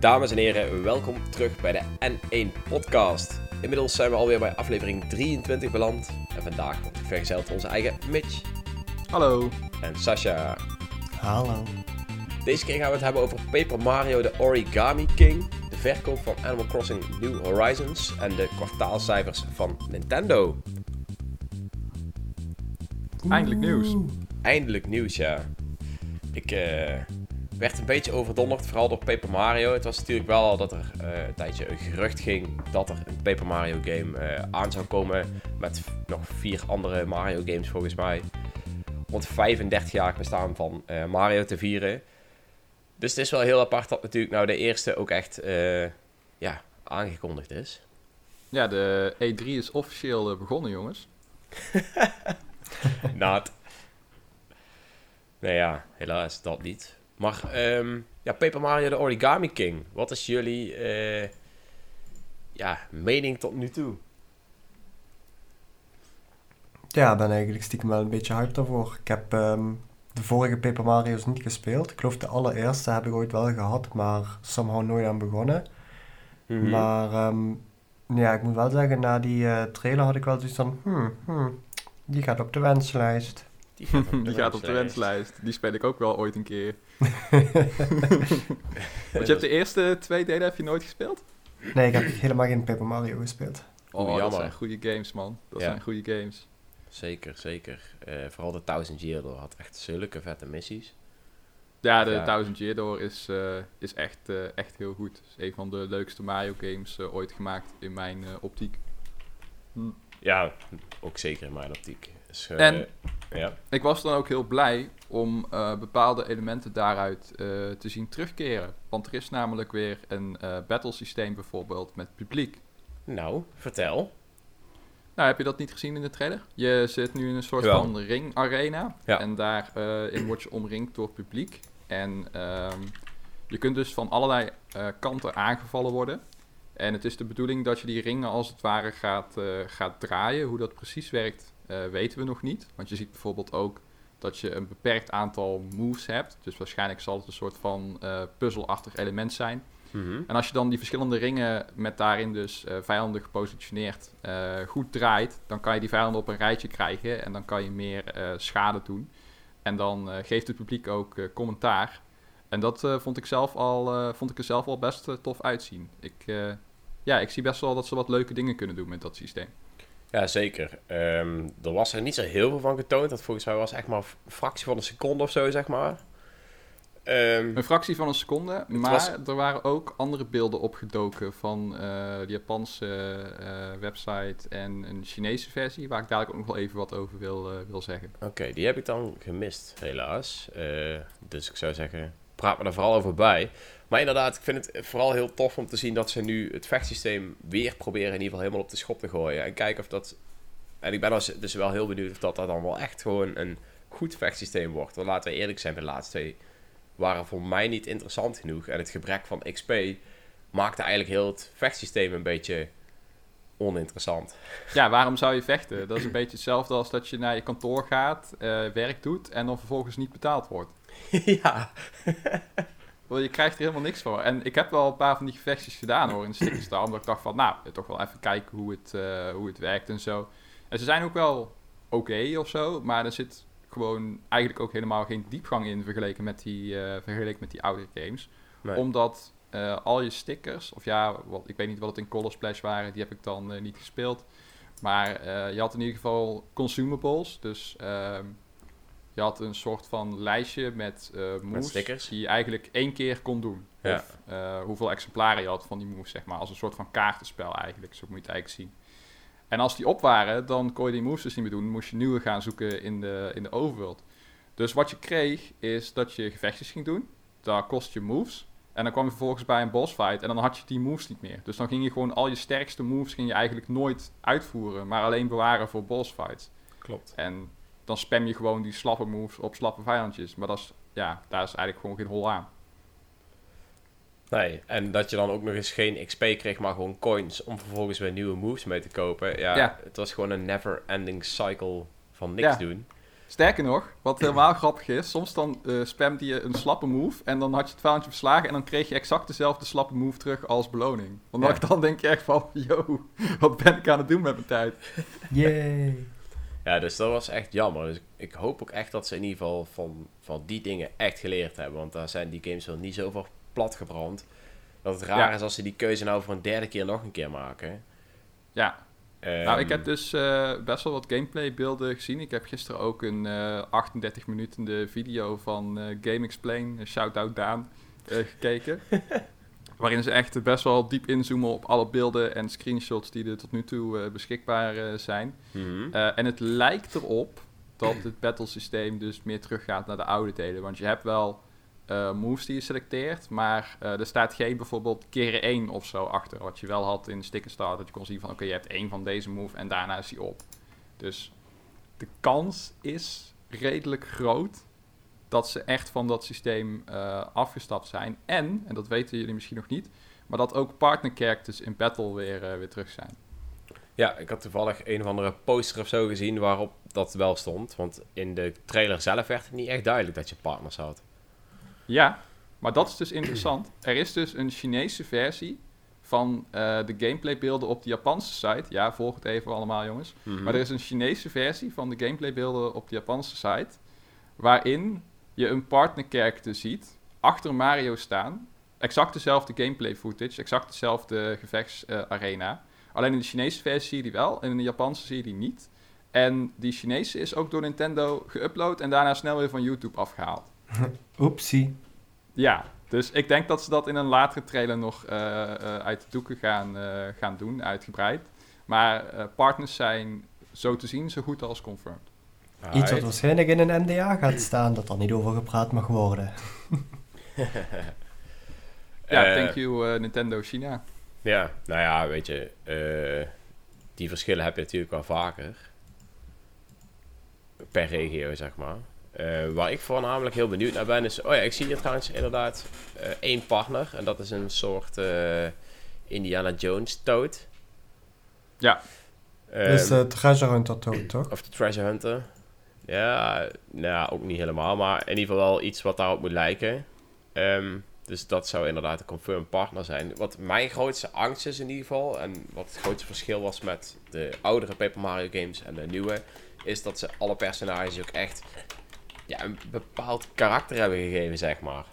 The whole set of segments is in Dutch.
Dames en heren, welkom terug bij de N1 Podcast. Inmiddels zijn we alweer bij aflevering 23 beland. En vandaag wordt vergezeld onze eigen Mitch Hallo. en Sasha. Hallo. Deze keer gaan we het hebben over Paper Mario de Origami King, de verkoop van Animal Crossing New Horizons en de kwartaalcijfers van Nintendo. Eindelijk nieuws. Eindelijk nieuws, ja. Ik eh, werd een beetje overdonderd, vooral door Paper Mario. Het was natuurlijk wel al dat er eh, een tijdje een gerucht ging dat er een Paper Mario game eh, aan zou komen. Met nog vier andere Mario games volgens mij. Om het 35-jarig bestaan van eh, Mario te vieren. Dus het is wel heel apart dat natuurlijk nou de eerste ook echt eh, ja, aangekondigd is. Ja, de E3 is officieel begonnen, jongens. Naad. Nee ja, helaas dat niet. Maar ehm, ja, Paper Mario de Origami King. Wat is jullie eh, ja, mening tot nu toe? Ja, ik ben eigenlijk stiekem wel een beetje hyped daarvoor. Ik heb ehm, de vorige Paper Mario's niet gespeeld. Ik geloof de allereerste heb ik ooit wel gehad, maar somehow nooit aan begonnen. Mhm. Maar ehm, ja, ik moet wel zeggen, na die eh, trailer had ik wel zoiets van, hmm, hmm, die gaat op de wenslijst. Die gaat op de, Die gaat op de wenslijst. Die speel ik ook wel ooit een keer. Want je hebt de eerste twee delen heb je nooit gespeeld? Nee, ik heb helemaal geen Paper Mario gespeeld. Oh, Oeh, dat jammer. zijn goede games, man. Dat Ja. zijn goede games. Zeker, zeker. Eh, vooral de Thousand Year Door had echt zulke vette missies. Ja, de Ja. Thousand Year Door is, eh, is echt, eh, echt heel goed. Het is een van de leukste Mario games ooit gemaakt in mijn optiek. Ja, ook zeker in mijn optiek. Dus, eh, En- Ja. Ik was dan ook heel blij om eh, bepaalde elementen daaruit eh, te zien terugkeren. Want er is namelijk weer een eh battle systeem bijvoorbeeld met publiek. Nou, vertel. Nou, heb je dat niet gezien in de trailer? Je zit nu in een soort Jawel. van ring-arena. Ja. En daarin word je omringd door publiek. En ehm, je kunt dus van allerlei kanten aangevallen worden. En het is de bedoeling dat je die ringen als het ware gaat, eh, gaat draaien. Hoe dat precies werkt, eh, weten we nog niet. Want je ziet bijvoorbeeld ook dat je een beperkt aantal moves hebt. Dus waarschijnlijk zal het een soort van eh puzzelachtig element zijn. Mhm. En als je dan die verschillende ringen met daarin dus vijanden gepositioneerd goed draait, dan kan je die vijanden op een rijtje krijgen en dan kan je meer schade doen. En dan geeft het publiek ook commentaar. En dat vond, ik zelf al, vond ik er zelf al best tof uitzien. Ik, ja, ik zie best wel dat ze wat leuke dingen kunnen doen met dat systeem. Ja, zeker. Ehm, er was er niet zo heel veel van getoond. Dat volgens mij was echt maar een fractie van een seconde of zo, zeg maar. Ehm, Een fractie van een seconde, maar was- er waren ook andere beelden opgedoken van eh, de Japanse eh, website en een Chinese versie, waar ik dadelijk ook nog wel even wat over wil, eh, wil zeggen. Oké, die heb ik dan gemist, helaas. Dus ik zou zeggen, praat me er vooral over bij. Maar inderdaad, ik vind het vooral heel tof om te zien dat ze nu het vechtsysteem weer proberen in ieder geval helemaal op de schop te gooien. En kijken of dat... En ik ben dus- dus wel heel benieuwd of dat, dat dan wel echt gewoon een goed vechtsysteem wordt. Want laten we eerlijk zijn, de laatste twee waren voor mij niet interessant genoeg. En het gebrek van XP maakte eigenlijk heel het vechtsysteem een beetje oninteressant. Ja, waarom zou je vechten? Dat is een beetje hetzelfde als dat je naar je kantoor gaat, eh, werk doet en dan vervolgens niet betaald wordt. ja, je krijgt er helemaal niks voor. En ik heb wel een paar van die gevechtjes gedaan hoor in Star, omdat ik dacht van, nou, toch wel even kijken hoe het, eh, hoe het werkt en zo. En ze zijn ook wel oké of zo, maar er zit gewoon eigenlijk ook helemaal geen diepgang in vergeleken met die, eh, vergeleken met die oude games. Nee. Omdat eh, al je stickers, of ja, wat, ik weet niet wat het in Color Splash waren, die heb ik dan niet gespeeld. Maar je had in ieder geval consumables, dus ehm, je had een soort van lijstje met eh moves stickers? die je eigenlijk één keer kon doen. Ja. Of eh, hoeveel exemplaren je had van die moves, zeg maar. Als een soort van kaartenspel eigenlijk, zo moet je het eigenlijk zien. En als die op waren, dan kon je die moves dus niet meer doen. moest je nieuwe gaan zoeken in de, in de overworld. Dus wat je kreeg, is dat je gevechtjes ging doen. Daar kost je moves. En dan kwam je vervolgens bij een boss fight en dan had je die moves niet meer. Dus dan ging je gewoon al je sterkste moves ging je eigenlijk nooit uitvoeren, maar alleen bewaren voor boss fights. klopt. En dan spam je gewoon die slappe moves op slappe vijandjes. Maar dat is, ja, daar is eigenlijk gewoon geen hol aan. Nee, en dat je dan ook nog eens geen XP kreeg, maar gewoon coins om vervolgens weer nieuwe moves mee te kopen. Ja, Ja. het was gewoon een never-ending cycle van niks Ja. doen. Sterker nog, wat helemaal grappig is, soms dan eh spamde je een slappe move en dan had je het vijandje verslagen en dan kreeg je exact dezelfde slappe move terug als beloning. Want Ja. dan, dan denk je echt van, yo, wat ben ik aan het doen met mijn tijd? Yay. Ja, dus dat was echt jammer. Dus ik hoop ook echt dat ze in ieder geval van, van die dingen echt geleerd hebben. Want daar zijn die games wel niet zoveel platgebrand. Dat het raar Ja. is als ze die keuze nou voor een derde keer nog een keer maken. Ja, Ehm, nou ik heb dus eh, best wel wat gameplay beelden gezien. Ik heb gisteren ook een eh 38 minuten de video van eh, Game Explain, eh, shout-out Daan, eh, gekeken. Waarin ze echt best wel diep inzoomen op alle beelden en screenshots die er tot nu toe eh, beschikbaar eh, zijn. mhm. Eh, en het lijkt erop dat het battlesysteem dus meer teruggaat naar de oude delen. Want je hebt wel moves die je selecteert, maar er staat geen bijvoorbeeld keren 1 of zo achter. Wat je wel had in Stick and Start, dat je kon zien van oké, je hebt één van deze move en daarna is die op. Dus de kans is redelijk groot dat ze echt van dat systeem eh, afgestapt zijn. En, en dat weten jullie misschien nog niet, maar dat ook partner characters in battle weer, eh, weer terug zijn. Ja, ik had toevallig een of andere poster of zo gezien waarop dat wel stond. Want in de trailer zelf werd het niet echt duidelijk dat je partners had. Ja, maar dat is dus interessant. Er is dus een Chinese versie van eh, de gameplaybeelden op de Japanse site. Ja, volg het even allemaal, jongens. Mhm. Maar er is een Chinese versie van de gameplaybeelden op de Japanse site. Waarin je een partner character ziet, achter Mario staan. Exact dezelfde gameplay footage, exact dezelfde gevechtsarena. Alleen in de Chinese versie zie je die wel en in de Japanse zie je die niet. En die Chinese is ook door Nintendo geüpload en daarna snel weer van YouTube afgehaald. Oepsie. Ja, dus ik denk dat ze dat in een latere trailer nog eh, eh, uit de doeken gaan, eh, gaan doen, uitgebreid. Maar partners zijn zo te zien zo goed als confirmed. Iets wat waarschijnlijk in een NDA gaat staan, dat er niet over gepraat mag worden. Ja, Eh, thank you eh, Nintendo China. Ja, nou ja, weet je, eh, die verschillen heb je natuurlijk wel vaker. Per regio, zeg maar. Eh, waar ik voornamelijk heel benieuwd naar ben is... Oh ja, ik zie hier trouwens inderdaad eh, één partner. En dat is een soort eh, Indiana Jones toad. Ja. Ehm, dus de Treasure Hunter Toad, toch? Of de Treasure Hunter. Ja, nou ook niet helemaal. Maar in ieder geval wel iets wat daarop moet lijken. Ehm, dus dat zou inderdaad een confirmed partner zijn. Wat mijn grootste angst is in ieder geval... en wat het grootste verschil was met de oudere Paper Mario games en de nieuwe... is dat ze alle personages ook echt ja, een bepaald karakter hebben gegeven, zeg maar.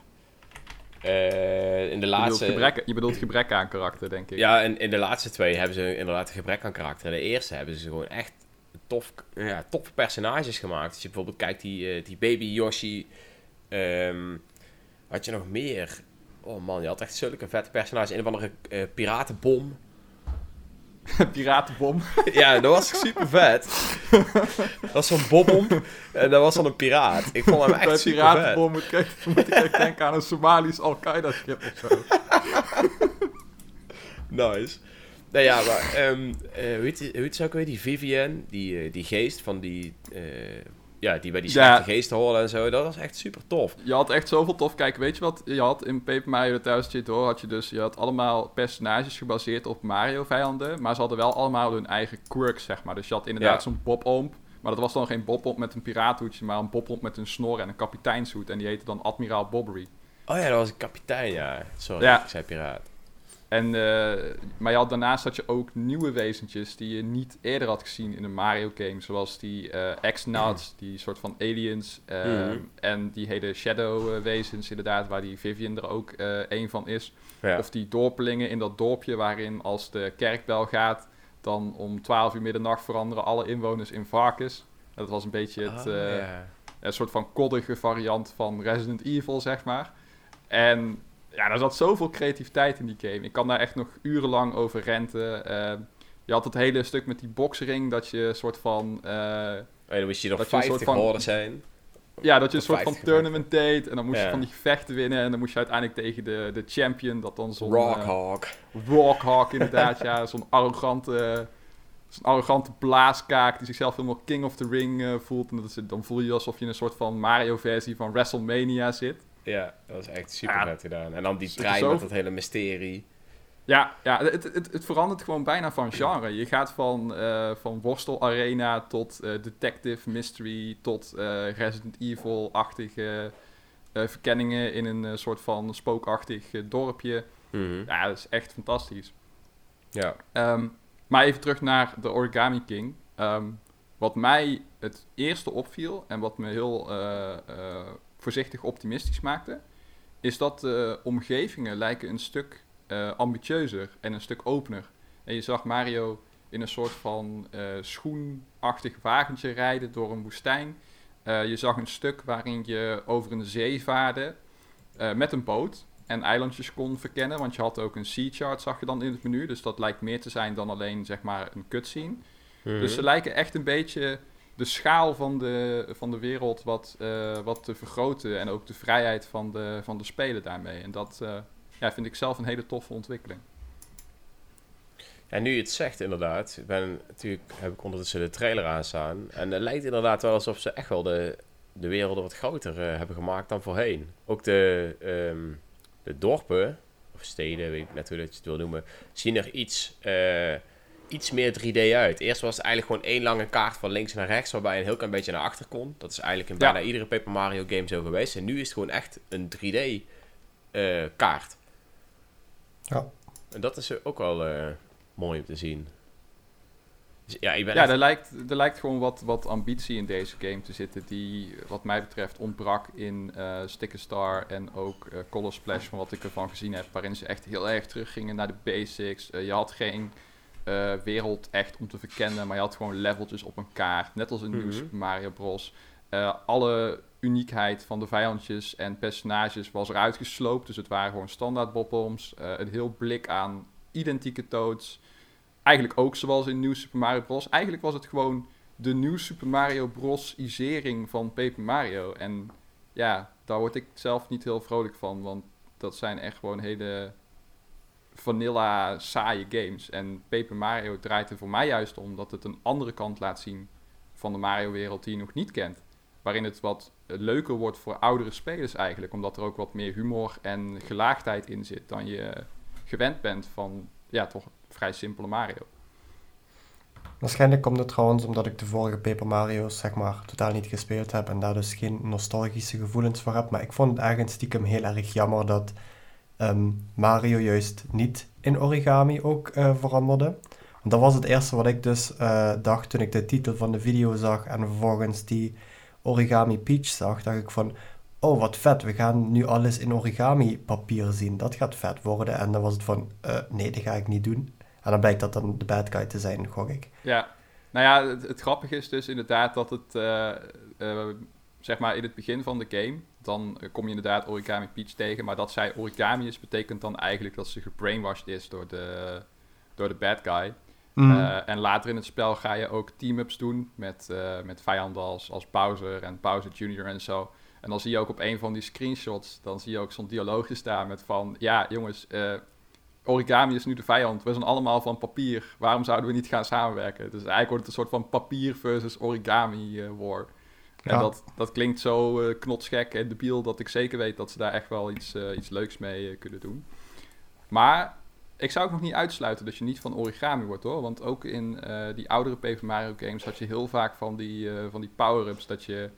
Eh, in de Je bedoelt, laatste... gebrek, je bedoelt gebrek aan karakter, denk ik. Ja, en in de laatste twee hebben ze inderdaad een gebrek aan karakter. In de eerste hebben ze gewoon echt tof, ja, toffe personages gemaakt. Als je bijvoorbeeld kijkt, die, eh, die baby Yoshi. ehm, had je nog meer? Oh man, je had echt zulke vette personages. Een of andere eh, piratenbom. Piratenbom. ja, dat was super vet. dat was zo'n bobbom. En dat was dan een piraat. Ik vond hem Bij echt super vet. Piratenbom moet ik, echt- moet ik echt denken aan een Somalisch Al-Qaeda-schip of zo. Nice. Nou ja, maar ehm, eh, hoe, heet, die- hoe heet ze ook weer? Die Vivian, die, eh, die geest van die... eh, ja, die bij die Ja. slechte geesten horen en zo. Dat was echt super tof. Je had echt zoveel tof. Kijk, weet je wat je had in Paper Mario Thousand Year Door? Had je dus, je had allemaal personages gebaseerd op Mario-vijanden. Maar ze hadden wel allemaal hun eigen quirks, zeg maar. Dus je had inderdaad Ja. zo'n Bob-Omp. Maar dat was dan geen Bob-Omp met een piraathoedje, maar een Bob-Omp met een snor en een kapiteinshoed. En die heette dan Admiraal Bobbery. Oh ja, dat was een kapitein, ja. Sorry, Ja. ik zei piraat. En, eh, maar je had, daarnaast had je ook nieuwe wezentjes die je niet eerder had gezien in een Mario game. Zoals die eh X-Nuts, die soort van aliens. eh, Mhm. En die hele Shadow eh, wezens inderdaad, waar die Vivian er ook een van is. Ja. Of die dorpelingen in dat dorpje waarin als de kerkbel gaat, dan om 12 uur middernacht veranderen alle inwoners in varkens. En dat was een beetje het, Oh, ja. een soort van koddige variant van Resident Evil, zeg maar. En ja, er zat zoveel creativiteit in die game. Ik kan daar echt nog urenlang over renten. Eh, je had het hele stuk met die boxring, dat je een soort van... eh, Oh, dan moest je nog dat je een 50 soort van- zijn. ja, dat je een soort van 50 tournament deed. En dan moest je van die gevechten winnen. En dan moest je uiteindelijk tegen de, de champion, dat dan zo'n... eh, Rockhawk. Rockhawk, inderdaad, ja. Zo'n arrogante, zo'n arrogante blaaskaak die zichzelf helemaal king of the ring eh, voelt. En dat is, dan voel je je alsof je in een soort van Mario-versie van WrestleMania zit. Ja, dat was echt super Ja. vet gedaan. En dan die trein met dat hele mysterie. Ja, ja het, het, het verandert gewoon bijna van genre. Je gaat van, uh, van worstelarena tot uh, detective mystery tot uh, Resident Evil-achtige verkenningen in een soort van spookachtig dorpje. Mhm. Ja, dat is echt fantastisch. Ja. Ehm, maar even terug naar de Origami King. Ehm, wat mij het eerste opviel en wat me heel voorzichtig optimistisch maakte, is dat de omgevingen lijken een stuk uh, ambitieuzer en een stuk opener. En je zag Mario in een soort van uh, schoenachtig wagentje rijden door een woestijn. Uh, je zag een stuk waarin je over een zee vaarde met een boot en eilandjes kon verkennen. Want je had ook een sea chart, zag je dan in het menu. Dus dat lijkt meer te zijn dan alleen zeg maar een cutscene. Mm -hmm. Dus ze lijken echt een beetje de schaal van de, van de wereld wat, wat te vergroten. En ook de vrijheid van de, van de spelen daarmee. En dat, ja, vind ik zelf een hele toffe ontwikkeling. En nu je het zegt, inderdaad. Ik ben, natuurlijk heb ik ondertussen de trailer aanstaan. En het lijkt inderdaad wel alsof ze echt wel de, de werelden wat groter uh, hebben gemaakt dan voorheen. Ook de, um, de dorpen, of steden, weet ik net hoe dat je het wil noemen, zien er iets, iets meer 3D uit. Eerst was het eigenlijk gewoon één lange kaart van links naar rechts, waarbij je een heel klein beetje naar achter kon. Dat is eigenlijk in bijna Ja. iedere Paper Mario game zo geweest. En nu is het gewoon echt een 3D uh, kaart. Ja. En dat is ook wel uh, mooi om te zien. Dus, ja, ik ben Ja, echt- er lijkt, er lijkt gewoon wat, wat ambitie in deze game te zitten, die wat mij betreft ontbrak in eh Sticker Star en ook eh Color Splash, van wat ik ervan gezien heb, waarin ze echt heel erg teruggingen naar de basics. Eh, je had geen eh, wereld echt om te verkennen, maar je had gewoon leveltjes op een kaart, net als in. New Super Mario Bros. Eh, alle uniekheid van de vijandjes en personages was eruit gesloopt, dus het waren gewoon standaard bottoms, eh een heel blik aan identieke toads. Eigenlijk ook zoals in New Super Mario Bros. Eigenlijk was het gewoon de New Super Mario Bros-isering van Paper Mario. En ja, daar word ik zelf niet heel vrolijk van, want dat zijn echt gewoon hele vanilla saaie games. En Paper Mario draait er voor mij juist om dat het een andere kant laat zien van de Mario-wereld die je nog niet kent. Waarin het wat leuker wordt voor oudere spelers eigenlijk, omdat er ook wat meer humor en gelaagdheid in zit dan je gewend bent van, ja, toch vrij simpele Mario. Waarschijnlijk komt het trouwens omdat ik de vorige Paper Mario's zeg maar totaal niet gespeeld heb en daar dus geen nostalgische gevoelens voor heb. Maar ik vond het eigenlijk stiekem heel erg jammer dat ehm, Mario juist niet in origami ook eh, veranderde. Dat was het eerste wat ik dus eh, dacht toen ik de titel van de video zag en vervolgens die origami Peach zag. Dacht ik van, oh wat vet, we gaan nu alles in origami papier zien. Dat gaat vet worden. En dan was het van, eh, nee, dat ga ik niet doen. En dan blijkt dat dan de bad guy te zijn, gok ik. Ja, nou ja, het, het grappige is dus inderdaad dat het, zeg maar in het begin van de game, dan eh, kom je inderdaad Origami Peach tegen, maar dat zij origami is, betekent dan eigenlijk dat ze gebrainwashed is door de, door de bad guy. Mm. Eh, en later in het spel ga je ook team-ups doen met, eh, met vijanden als, als Bowser en Bowser Jr. en zo. En dan zie je ook op een van die screenshots, dan zie je ook zo'n dialoogje staan met van, ja jongens, origami is nu de vijand, we zijn allemaal van papier, waarom zouden we niet gaan samenwerken? Dus eigenlijk wordt het een soort van papier versus origami war. En Ja. dat, dat klinkt zo eh, knotsgek en debiel dat ik zeker weet dat ze daar echt wel iets, eh, iets leuks mee eh, kunnen doen. Maar ik zou ook nog niet uitsluiten dat je niet van origami wordt hoor. Want ook in die oudere Paper Mario games had je heel vaak van die, van die power-ups dat je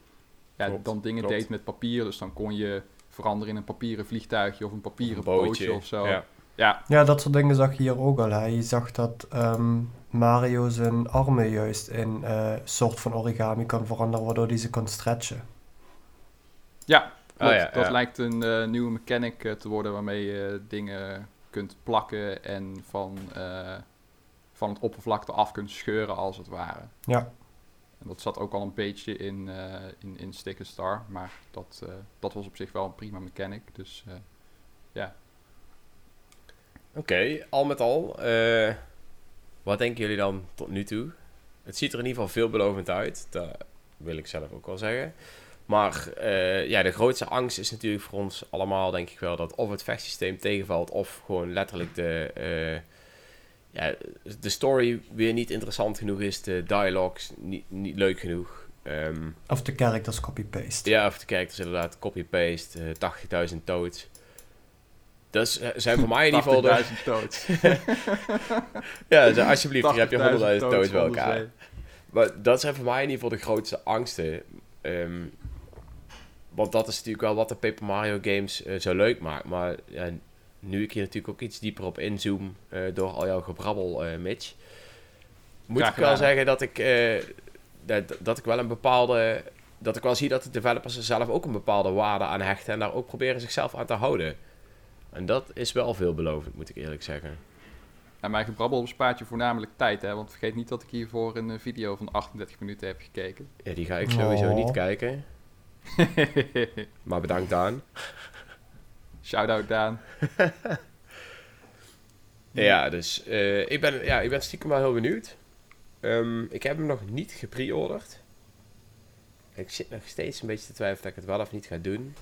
ja, Klopt, dan dingen klopt. deed met papier. Dus dan kon je veranderen in een papieren vliegtuigje of een papieren Een bootje. bootje, of zo. ja. Ja, Ja, dat soort dingen zag je hier ook al. Hè. Je zag dat ehm, Mario zijn armen juist in eh soort van origami kan veranderen, waardoor hij ze kan stretchen. Ja, klopt. Oh ja, dat ja. lijkt een eh, nieuwe mechanic eh, te worden waarmee je dingen kunt plakken en van, eh, van het oppervlakte af kunt scheuren als het ware. Ja, En dat zat ook al een beetje in, eh in, in Sticker Star, maar dat, eh, dat was op zich wel een prima mechanic. Dus eh, ja, Oké, al met al. eh, wat denken jullie dan tot nu toe? Het ziet er in ieder geval veelbelovend uit. Dat wil ik zelf ook wel zeggen. Maar eh, ja, de grootste angst is natuurlijk voor ons allemaal, denk ik wel, dat of het vechtsysteem tegenvalt, of gewoon letterlijk de, eh, ja, de story weer niet interessant genoeg is, de dialogues niet, niet leuk genoeg. Ehm, of de characters copy-paste. ja, of de characters inderdaad, copy-paste, eh, 80.000 toads. Dat is- zijn voor mij in ieder geval de... 80.000 doods. Ja, zo, alsjeblieft, hier heb je 100.000 80.000 doods bij elkaar. Maar dat zijn voor mij in ieder geval de grootste angsten. Ehm, want dat is natuurlijk wel wat de Paper Mario games eh, zo leuk maakt. Maar ja, nu ik hier natuurlijk ook iets dieper op inzoom eh, door al jouw gebrabbel, eh, Mitch. Moet ik wel zeggen dat ik, eh, dat, dat ik wel een bepaalde... Dat ik wel zie dat de developers er zelf ook een bepaalde waarde aan hechten. En daar ook proberen zichzelf aan te houden. En dat is wel veelbelovend, moet ik eerlijk zeggen. En mijn gebrabbel bespaart je voornamelijk tijd, hè? Want vergeet niet dat ik hiervoor een eh, video van 38 minuten heb gekeken. Ja, die ga ik sowieso Oh. niet kijken. Maar bedankt Daan. Shout-out Daan. Ja, dus eh, ik, ben, ja, ik ben stiekem wel heel benieuwd. Ehm, ik heb hem nog niet gepreorderd. Ik zit nog steeds een beetje te twijfelen dat ik het wel of niet ga doen.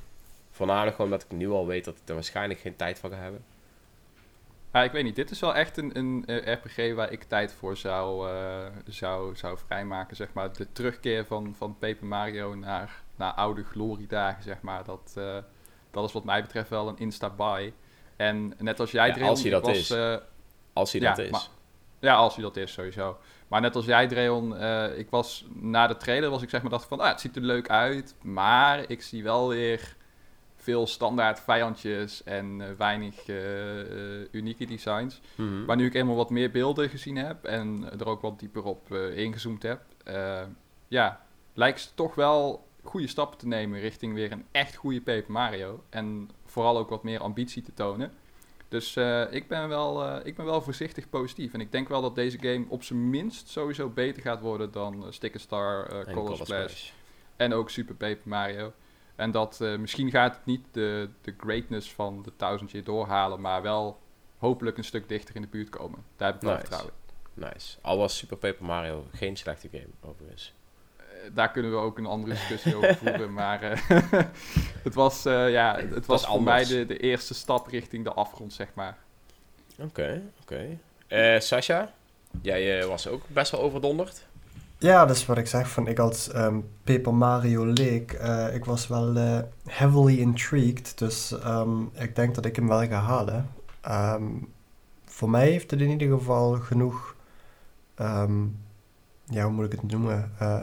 Voornamelijk gewoon omdat ik nu al weet dat ik er waarschijnlijk geen tijd voor ga hebben. Ah, ik weet niet, dit is wel echt een, een eh, RPG waar ik tijd voor zou, eh, zou, zou vrijmaken, zeg maar. De terugkeer van, van Paper Mario naar, naar oude gloriedagen, zeg maar. Dat, eh, dat is wat mij betreft wel een insta-buy. En net als jij, Ja, Dreon, als hij dat was, is. Als hij Ja, dat is. maar- Ja, als hij dat is, sowieso. Maar net als jij, Dreon, ik was na de trailer was ik zeg maar dacht van, ah, het ziet er leuk uit, maar ik zie wel weer veel standaard vijandjes en eh, weinig eh, eh, unieke designs. Mhm. Maar nu ik eenmaal wat meer beelden gezien heb en er ook wat dieper op ingezoomd heb, ja, lijkt ze toch wel goede stappen te nemen richting weer een echt goede Paper Mario. En vooral ook wat meer ambitie te tonen. Dus ik, ben wel, ik ben wel voorzichtig positief. En ik denk wel dat deze game op zijn minst sowieso beter gaat worden dan uh, Sticker Star, Color Color Splash Splash. en ook Super Paper Mario. En dat eh, misschien gaat het niet de, de greatness van de 1000 year doorhalen, maar wel hopelijk een stuk dichter in de buurt komen. Daar heb ik wel Nice. vertrouwen. Nice. Al was Super Paper Mario geen slechte game, overigens. Eh, daar kunnen we ook een andere discussie over voeren. Maar eh, het was, ja, het was voor mij de, de eerste stap richting de afgrond, zeg maar. Oké, oké. Eh, Sasha, jij was ook best wel overdonderd. Ja, dat is wat ik zeg. Van ik als ehm, Paper Mario leek, eh, ik was wel eh, heavily intrigued. Dus ehm, ik denk dat ik hem wel ga halen. Ehm, voor mij heeft het in ieder geval genoeg, ja, hoe moet ik het noemen? Eh,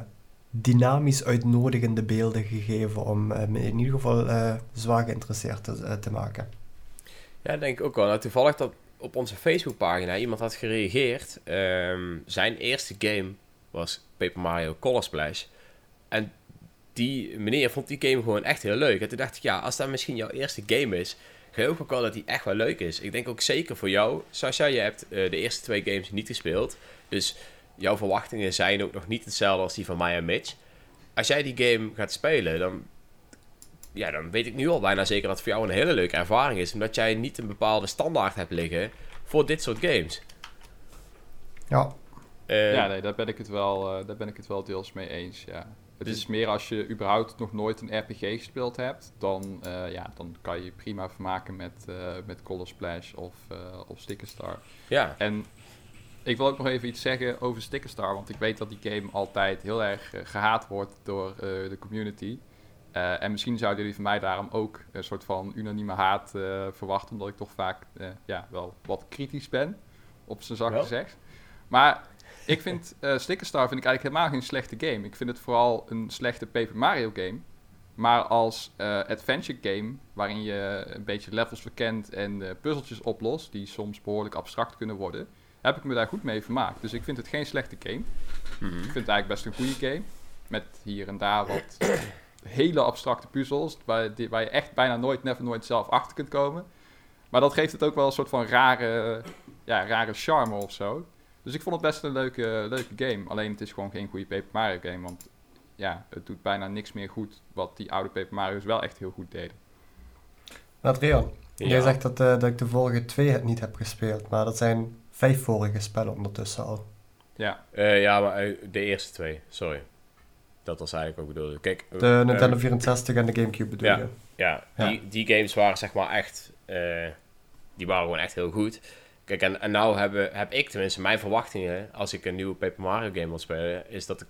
dynamisch uitnodigende beelden gegeven om me in ieder geval zwaar geïnteresseerd te, te maken. Ja, denk ik ook wel. Nou, toevallig dat op onze Facebookpagina iemand had gereageerd. Zijn eerste game was Paper Mario Color Splash. En die meneer vond die game gewoon echt heel leuk. En toen dacht ik, ja, als dat misschien jouw eerste game is, geloof ik wel dat die echt wel leuk is. Ik denk ook zeker voor jou, Sasha, je hebt eh, de eerste twee games niet gespeeld. Dus jouw verwachtingen zijn ook nog niet hetzelfde als die van mij en Mitch. Als jij die game gaat spelen, dan, ja, dan weet ik nu al bijna zeker dat het voor jou een hele leuke ervaring is. Omdat jij niet een bepaalde standaard hebt liggen voor dit soort games. Ja, Eh, ja, nee, daar ben ik het wel, eh, daar ben ik het wel deels mee eens. Ja. Het Dus- is meer als je überhaupt nog nooit een RPG gespeeld hebt, dan, eh, ja, dan kan je je prima vermaken met, met Color Splash of, of Sticker Star. ja. En ik wil ook nog even iets zeggen over Sticker Star, want ik weet dat die game altijd heel erg eh, gehaat wordt door de community. En misschien zouden jullie van mij daarom ook een soort van unanieme haat verwachten, omdat ik toch vaak ja, wel wat kritisch ben, op zijn Wel. gezegd. Maar ik vind eh Sticker Star vind ik eigenlijk helemaal geen slechte game. Ik vind het vooral een slechte Paper Mario game. Maar als eh, adventure game, waarin je een beetje levels verkent en eh, puzzeltjes oplost, die soms behoorlijk abstract kunnen worden, heb ik me daar goed mee vermaakt. Dus ik vind het geen slechte game. Mhm. Ik vind het eigenlijk best een goede game. Met hier en daar wat hele abstracte puzzels, waar, die- waar je echt bijna nooit, never nooit zelf achter kunt komen. Maar dat geeft het ook wel een soort van rare, ja, rare charme of zo. Dus ik vond het best een leuke, leuke game. Alleen het is gewoon geen goede Paper Mario game, want ja, het doet bijna niks meer goed wat die oude Paper Mario's wel echt heel goed deden. Adrian, Ja. jij zegt dat, eh, dat ik de vorige twee het niet heb gespeeld, maar dat zijn vijf vorige spellen ondertussen al. Ja, Eh, ja, maar eh, de eerste twee, sorry. Dat was eigenlijk ook bedoeld. Kijk, De Nintendo eh, 64 en de Gamecube bedoel ja. je? ja, Ja. Die, die games waren zeg maar echt, eh, die waren gewoon echt heel goed. Kijk, en, en nou hebben, heb ik tenminste mijn verwachtingen, als ik een nieuwe Paper Mario game wil spelen, is dat ik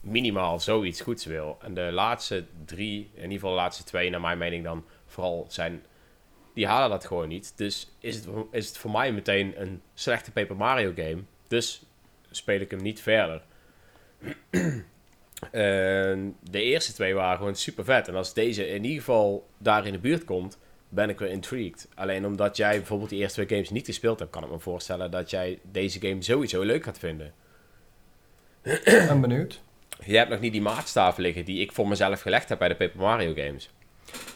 minimaal zoiets goeds wil. En de laatste drie, in ieder geval de laatste twee, naar mijn mening dan vooral, zijn, die halen dat gewoon niet. Dus is het, is het voor mij meteen een slechte Paper Mario game. Dus speel ik hem niet verder. En de eerste twee waren gewoon super vet. En als deze in ieder geval daar in de buurt komt, ben ik weer intrigued. Alleen omdat jij bijvoorbeeld die eerste twee games niet gespeeld hebt, kan ik me voorstellen dat jij deze game sowieso leuk gaat vinden. Ik ben benieuwd. Je hebt nog niet die maatstaaf liggen die ik voor mezelf gelegd heb bij de Paper Mario games.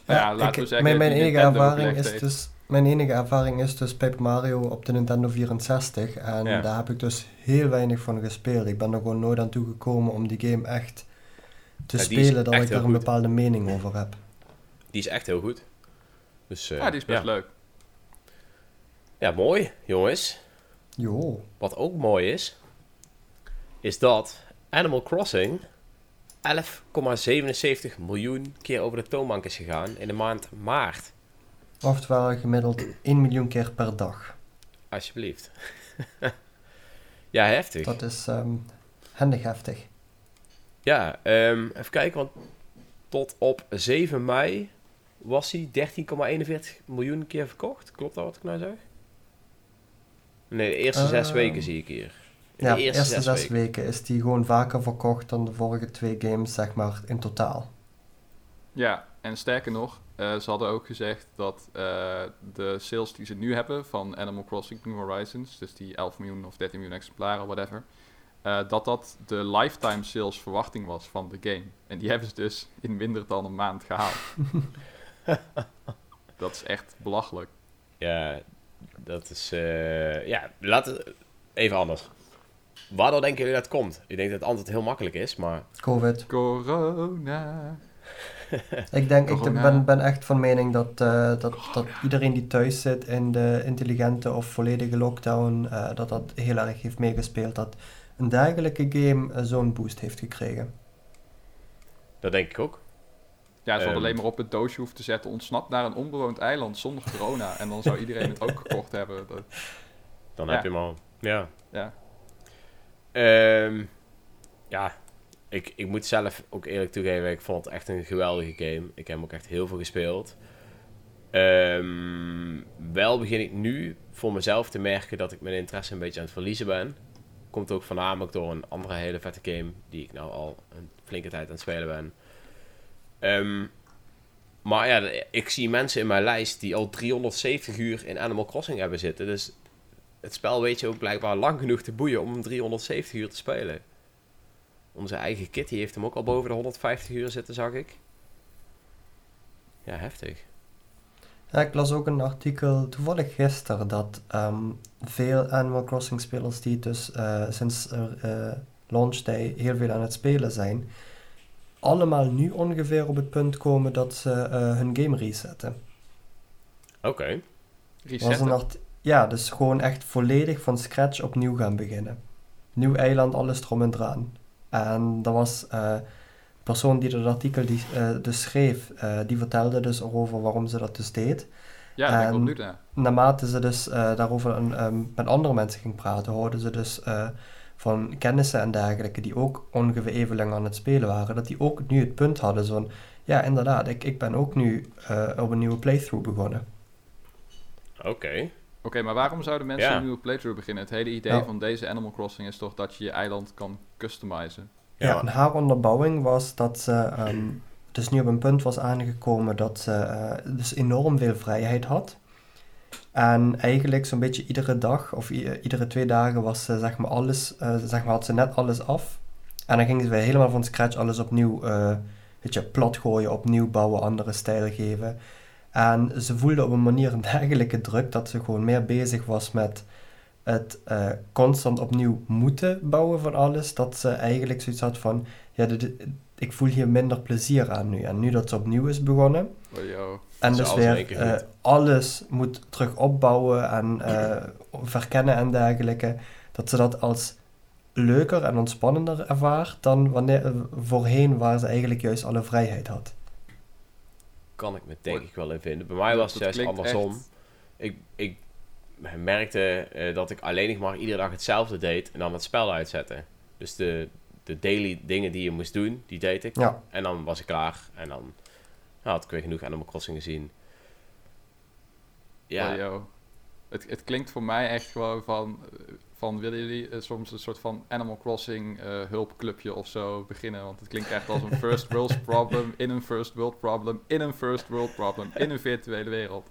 Ja, laten ik- we zeggen Mijn, enige Nintendo ervaring is heeft. dus, mijn enige ervaring is dus Paper Mario op de Nintendo 64. En Ja. daar heb ik dus heel weinig van gespeeld. Ik ben er gewoon nooit aan toegekomen om die game echt te Ja, spelen, dat echt ik er een bepaalde mening over heb. Die is echt heel goed. Dus, eh, Ja, die is best ja. leuk. Ja, mooi, jongens. Jo. Wat ook mooi is, is dat Animal Crossing 11,77 miljoen keer over de toonbank is gegaan in de maand maart. Oftewel gemiddeld 1 miljoen keer per dag. Alsjeblieft. ja, heftig. Dat is ehm handig heftig. Ja, ehm, even kijken, want tot op 7 mei was hij 13,41 miljoen keer verkocht. Klopt dat wat ik nou zeg? Nee, de eerste zes Ehm, weken zie ik hier. In Ja, de eerste, eerste zes, zes weken. weken is die gewoon vaker verkocht dan de vorige twee games, zeg maar, in totaal. Ja, en sterker nog, eh, ze hadden ook gezegd dat eh, de sales die ze nu hebben van Animal Crossing New Horizons, dus die 11 miljoen of 13 miljoen exemplaren, whatever, eh, dat dat de lifetime sales verwachting was van de game. En die hebben ze dus in minder dan een maand gehaald. dat is echt belachelijk. Ja, dat is... eh, ja, laten we... Even anders. Waardoor denken jullie dat komt? Ik denk dat het antwoord heel makkelijk is, maar... Covid. Corona. Ik denk, ik ben, ben echt van mening dat, eh, dat, dat iedereen die thuis zit in de intelligente of volledige lockdown, eh, dat dat heel erg heeft meegespeeld. Dat een dergelijke game zo'n boost heeft gekregen. Dat denk ik ook. Ja, ze hadden Ehm. alleen maar op het doosje hoeven te zetten, ontsnapt naar een onbewoond eiland zonder corona. En dan zou iedereen het ook gekocht hebben. Dat, Dan Ja. heb je hem al. Ja. ja. Ehm, ja, ik, ik moet zelf ook eerlijk toegeven, ik vond het echt een geweldige game. Ik heb hem ook echt heel veel gespeeld. Ehm, wel begin ik nu voor mezelf te merken dat ik mijn interesse een beetje aan het verliezen ben. Komt ook voornamelijk door een andere hele vette game die ik nou al een flinke tijd aan het spelen ben. Ehm, maar ja, ik zie mensen in mijn lijst die al 370 uur in Animal Crossing hebben zitten. Dus het spel weet je ook blijkbaar lang genoeg te boeien om hem 370 uur te spelen. Onze eigen Kitty heeft hem ook al boven de 150 uur zitten, zag ik. Ja, heftig. Ik las ook een artikel toevallig gisteren dat ehm, veel Animal Crossing spelers die dus eh, sinds eh, launch day heel veel aan het spelen zijn, allemaal nu ongeveer op het punt komen dat ze eh, hun game resetten. Oké. Was Resetten. ja, dus gewoon echt volledig van scratch opnieuw gaan beginnen. Nieuw eiland, alles erom en eraan. En dat was eh, de persoon die dat artikel die, eh, dus schreef, eh, die vertelde dus over waarom ze dat dus deed. Ja, En- benieuwd naar. Naarmate ze dus eh, daarover een, ehm, met andere mensen ging praten, hoorden ze dus eh, van kennissen en dergelijke die ook ongeveer even lang aan het spelen waren, dat die ook nu het punt hadden zo van, ja inderdaad, ik, ik ben ook nu eh, op een nieuwe playthrough begonnen. Oké. Oké, maar waarom zouden mensen Ja. een nieuwe playthrough beginnen? Het hele idee Ja. van deze Animal Crossing is toch dat je je eiland kan customizen. Ja, Ja. en haar onderbouwing was dat ze ehm, dus nu op een punt was aangekomen dat ze eh, dus enorm veel vrijheid had. En eigenlijk zo'n beetje iedere dag of iedere twee dagen was ze zeg maar alles, eh, zeg maar had ze net alles af. En dan ging ze weer helemaal van scratch alles opnieuw, eh weet plat gooien, opnieuw bouwen, andere stijl geven. En ze voelde op een manier een dergelijke druk dat ze gewoon meer bezig was met het eh, constant opnieuw moeten bouwen van alles, dat ze eigenlijk zoiets had van, ja, ik voel hier minder plezier aan nu. En nu dat ze opnieuw is begonnen, Oh, yo. en dus weer eh, alles moet terug opbouwen en eh, verkennen en dergelijke, dat ze dat als leuker en ontspannender ervaart dan wanneer, eh, voorheen waar ze eigenlijk juist alle vrijheid had. Kan ik me denk ik wel in vinden. Bij mij was het juist andersom. echt- Ik, ik merkte eh, dat ik alleen nog maar iedere dag hetzelfde deed en dan het spel uitzetten. Dus de, de daily dingen die je moest doen, die deed ik. Ja, En dan was ik klaar. En dan nou, had ik weer genoeg Animal Crossing gezien. Ja, Oh, yo. Het, het klinkt voor mij echt gewoon van, van willen jullie eh, soms een soort van Animal Crossing eh, hulpclubje of zo beginnen? Want het klinkt echt als een first world problem in een first world problem in een first world problem in een virtuele wereld.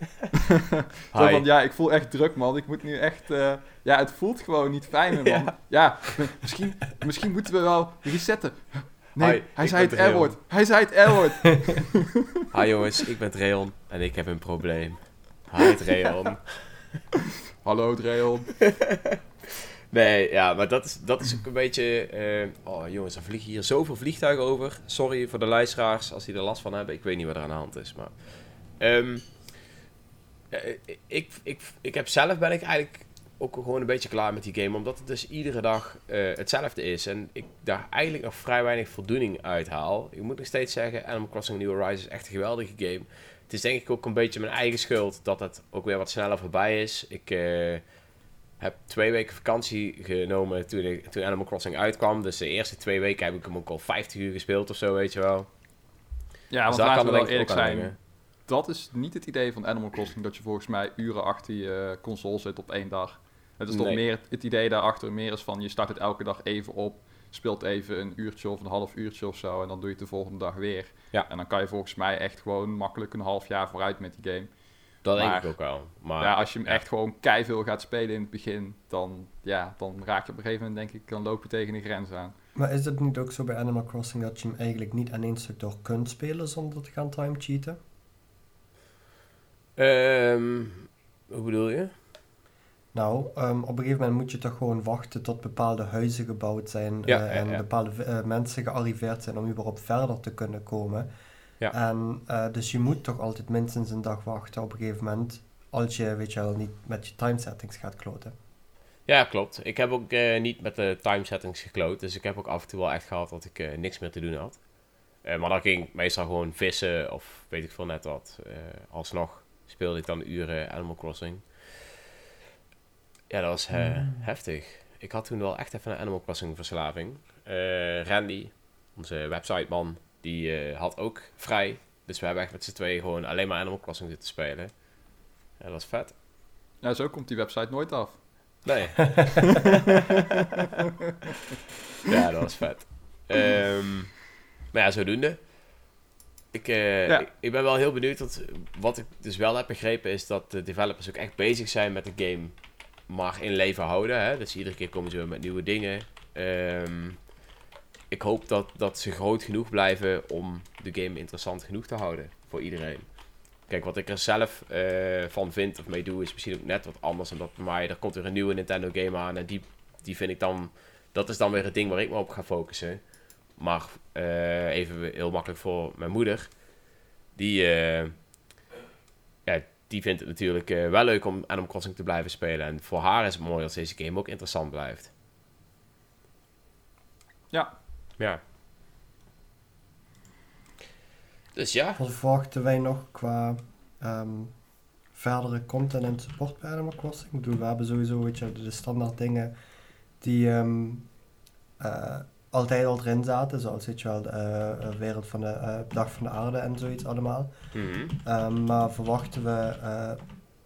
Zo van, ja, ik voel echt druk, man. Ik moet nu echt... eh, ja, het voelt gewoon niet fijn meer, man. Ja, misschien, misschien moeten we wel resetten. Nee, Hi, hij zei het. R-woord. Hij zei het R-woord. Hi jongens, ik ben Dreon en ik heb een probleem. Hi Dreon. Hallo, Dreon. Nee, ja, maar dat is, dat is ook een beetje... eh, oh jongens, er vliegen hier zoveel vliegtuigen over. Sorry voor de luisteraars als die er last van hebben. Ik weet niet wat er aan de hand is, maar... eh, ik, ik, ik heb zelf ben ik eigenlijk ook gewoon een beetje klaar met die game. Omdat het dus iedere dag eh, hetzelfde is. En ik daar eigenlijk nog vrij weinig voldoening uit haal. Ik moet nog steeds zeggen, Animal Crossing New Horizons is echt een geweldige game. Het is denk ik ook een beetje mijn eigen schuld dat het ook weer wat sneller voorbij is. Ik eh, heb twee weken vakantie genomen toen, ik, toen Animal Crossing uitkwam. Dus de eerste twee weken heb ik hem ook al 50 uur gespeeld of zo, weet je wel. Ja, Dus want daar laten we wel eerlijk zijn. Dat is niet het idee van Animal Crossing, dat je volgens mij uren achter je console zit op één dag. Het is toch Nee. meer het, idee daarachter meer is van je start het elke dag even op, speelt even een uurtje of een half uurtje of zo en dan doe je het de volgende dag weer. Ja. En dan kan je volgens mij echt gewoon makkelijk een half jaar vooruit met die game. Dat denk ik ook wel. Maar ja, als je hem ja. echt gewoon keiveel gaat spelen in het begin, dan, ja, dan raak je op een gegeven moment denk ik, dan loop je tegen een grens aan. Maar is het niet ook zo bij Animal Crossing dat je hem eigenlijk niet aan één stuk door kunt spelen zonder te gaan time cheaten? Ehm, hoe bedoel je? Nou, ehm, op een gegeven moment moet je toch gewoon wachten tot bepaalde huizen gebouwd zijn Ja, eh, en ja. bepaalde eh, mensen gearriveerd zijn om überhaupt verder te kunnen komen. Ja. En eh, dus je moet toch altijd minstens een dag wachten op een gegeven moment als je, weet je wel, niet met je time settings gaat kloten. Ja, klopt. Ik heb ook niet met de time settings gekloot. Dus ik heb ook af en toe wel echt gehad dat ik niks meer te doen had. Maar dan ging ik meestal gewoon vissen of weet ik veel net wat. Alsnog speelde ik dan uren Animal Crossing. Ja, dat was eh, Mm. heftig. Ik had toen wel echt even een Animal Crossing verslaving. Eh, Randy, onze websiteman, die eh, had ook vrij. Dus we hebben echt met z'n tweeën gewoon alleen maar Animal Crossing zitten spelen. Ja, dat was vet. Ja, zo komt die website nooit af. Nee. ja, dat was vet. Ehm, maar ja, zodoende. Ik, eh, Ja. ik, ik ben wel heel benieuwd. Want wat ik dus wel heb begrepen is dat de developers ook echt bezig zijn met de game maar in leven houden. Hè? Dus iedere keer komen ze weer met nieuwe dingen. Ehm, ik hoop dat, dat ze groot genoeg blijven om de game interessant genoeg te houden voor iedereen. Kijk, wat ik er zelf eh, van vind of mee doe, is misschien ook net wat anders. Omdat bij mij, er komt weer een nieuwe Nintendo game aan. En die, die vind ik dan, dat is dan weer het ding waar ik me op ga focussen. Maar eh, even heel makkelijk voor mijn moeder. Die, eh, ja, die vindt het natuurlijk eh, wel leuk om Animal Crossing te blijven spelen. En voor haar is het mooi als deze game ook interessant blijft. Ja. Ja. Dus ja. Wat verwachten wij nog qua ehm, verdere content en support bij Animal Crossing? Ik bedoel, we hebben sowieso weet je, de standaard dingen die ehm, eh, altijd al erin zaten, zoals weet je wel, de eh, eh, wereld van de eh, dag van de aarde en zoiets allemaal. Mhm. Ehm, maar verwachten we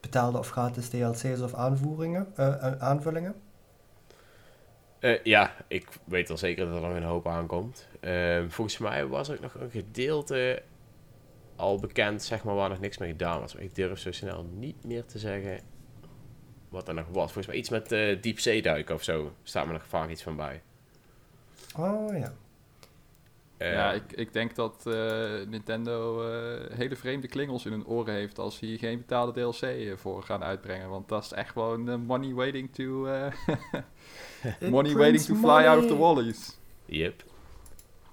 betaalde of gratis DLC's of aanvoeringen, aanvullingen? Ja, ik weet al zeker dat er nog een hoop aankomt. Ehm, volgens mij was er nog een gedeelte al bekend, zeg maar, waar nog niks mee gedaan was. Maar ik durf zo snel niet meer te zeggen wat er nog was. Volgens mij iets met diepzeeduiken of zo. Staat me nog vaak iets van bij. Oh ja. Eh, ja, ik, ik denk dat eh, Nintendo eh, hele vreemde klingels in hun oren heeft als ze hier geen betaalde DLC voor gaan uitbrengen. Want dat is echt gewoon money waiting to, eh, money waiting to fly out of the wallies. Yep.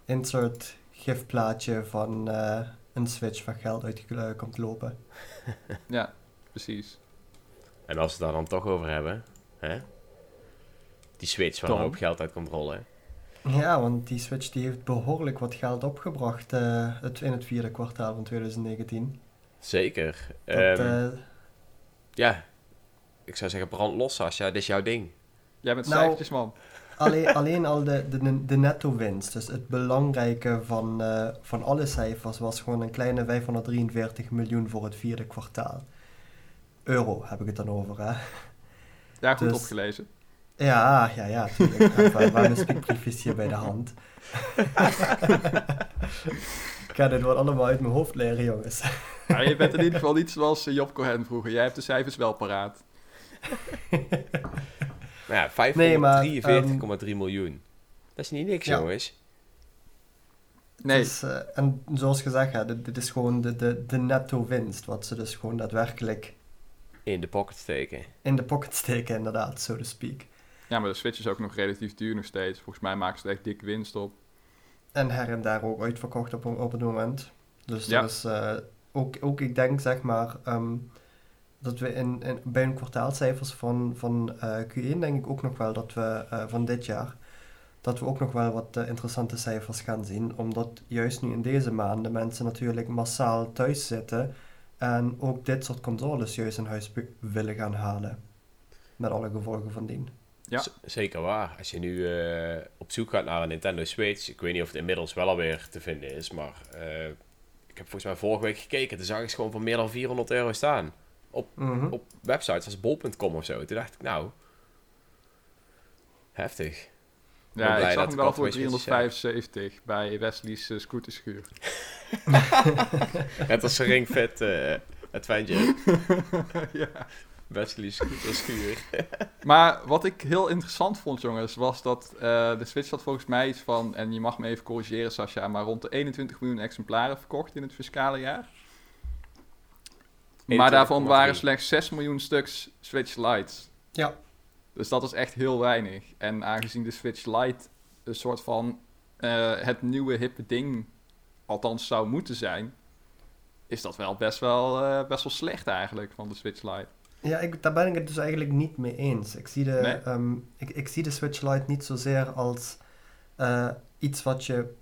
Insert gifplaatje van een Switch waar geld uit komt lopen. Ja, precies. En als we het daar dan toch over hebben, hè? Die Switch waar een hoop geld uit komt rollen. Ja, want die Switch die heeft behoorlijk wat geld opgebracht eh, het, in het vierde kwartaal van 2019. Zeker. Dat, Ehm, eh, ja, ik zou zeggen brand los, Sascha. Dit is jouw ding. Jij bent Nou, cijfertjes, man. alleen, alleen al de, de, de netto winst, dus het belangrijke van, eh, van alle cijfers, was gewoon een kleine 543 miljoen voor het vierde kwartaal. euro heb ik het dan over, hè? Ja, goed Dus- opgelezen. Ja, ja, ja, wel- wel een speakbriefjes hier bij de hand. ik ga dit wel allemaal uit mijn hoofd leren, jongens. Ja, je bent in ieder geval niet zoals eh, Job Cohen vroeger. Jij hebt de cijfers wel paraat. Nou ja, Nee, maar, 543,3 miljoen. Dat is niet niks, Ja. jongens. Nee, Dus, eh, en zoals gezegd, hè, dit, dit is gewoon de, de, de netto winst, wat ze dus gewoon daadwerkelijk In de pocket steken. in de pocket steken, inderdaad, so to speak. Ja, maar de Switch is ook nog relatief duur nog steeds. Volgens mij maken ze er echt dikke winst op. En her en daar ook uitverkocht op, op het moment. Dus Ja. dat is eh, ook, ook, ik denk zeg maar, ehm, dat we in, in, bij een kwartaalcijfers van, van eh, Q1 denk ik ook nog wel dat we eh, van dit jaar, dat we ook nog wel wat interessante cijfers gaan zien. Omdat juist nu in deze maanden mensen natuurlijk massaal thuis zitten en ook dit soort consoles juist in huis willen gaan halen. Met alle gevolgen van dien. Ja. Z- zeker waar. Als je nu eh, op zoek gaat naar een Nintendo Switch, ik weet niet of het inmiddels wel alweer te vinden is, maar eh, ik heb volgens mij vorige week gekeken, toen zag ik ze gewoon voor meer dan 400 euro staan. Mhm. Op websites als bol.com of zo. Toen dacht ik, nou, heftig. Ja, blij ik zag hem ik wel voor twee Switches 375 bij Wesley's uh, scooterschuur. Net als een Ring Fit eh Adventure. ja. Wesley Schuur. Maar wat ik heel interessant vond, jongens, was dat eh, de Switch had volgens mij iets van, en je mag me even corrigeren, Sascha, maar rond de 21 miljoen exemplaren verkocht in het fiscale jaar. Maar daarvan 21,3. waren slechts 6 miljoen stuks Switch Lites. Ja. Dus dat is echt heel weinig. En aangezien de Switch Lite een soort van eh, het nieuwe hippe ding althans zou moeten zijn, is dat wel best wel, eh, best wel slecht eigenlijk van de Switch Lite. Ja, ik, daar ben ik het dus eigenlijk niet mee eens. Ik zie de, Nee? ehm, ik, ik zie de Switch Lite niet zozeer als eh, iets wat je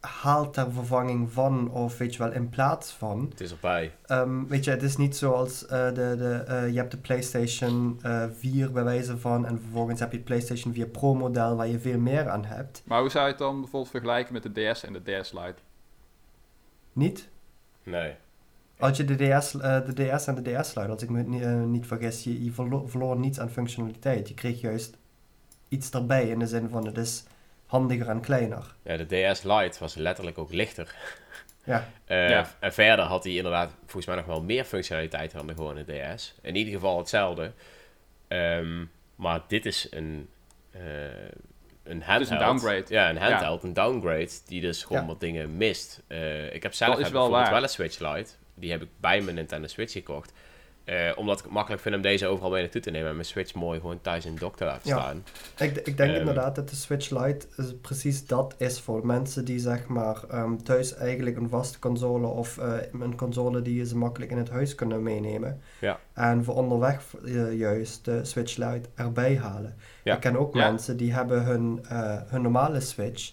haalt ter vervanging van, of weet je wel, in plaats van. Het is erbij. Ehm, weet je, het is niet zoals eh, de, de, eh, je hebt de PlayStation eh 4 bij wijze van, en vervolgens heb je het PlayStation 4 Pro model waar je veel meer aan hebt. Maar hoe zou je het dan bijvoorbeeld vergelijken met de DS en de DS Lite? Niet? Nee. Als je de DS, eh, de DS en de DS sluit, als ik me ni- eh, niet vergis, je, je verlo- verloor niets aan functionaliteit. Je kreeg juist iets erbij in de zin van het is handiger en kleiner. Ja, de DS Lite was letterlijk ook lichter. Ja, Eh, Ja. En verder had hij inderdaad volgens mij nog wel meer functionaliteit dan de gewone DS. In ieder geval hetzelfde. Ehm, maar dit is een, eh een handheld. is een downgrade. Ja, een handheld, een downgrade die dus gewoon Ja. wat dingen mist. Eh, ik heb zelf heb wel bijvoorbeeld waar. wel een Switch Lite. Die heb ik bij mijn Nintendo Switch gekocht. Eh, omdat ik het makkelijk vind om deze overal mee naartoe te nemen. En mijn Switch mooi gewoon thuis in de dock te laten Ja. staan. ik, ik denk Ehm. inderdaad dat de Switch Lite is precies dat is voor mensen die zeg maar ehm, thuis eigenlijk een vaste console of eh, een console die ze makkelijk in het huis kunnen meenemen. Ja. En voor onderweg eh, juist de Switch Lite erbij halen. Ja. Ik ken ook mensen die hebben hun, hun normale Switch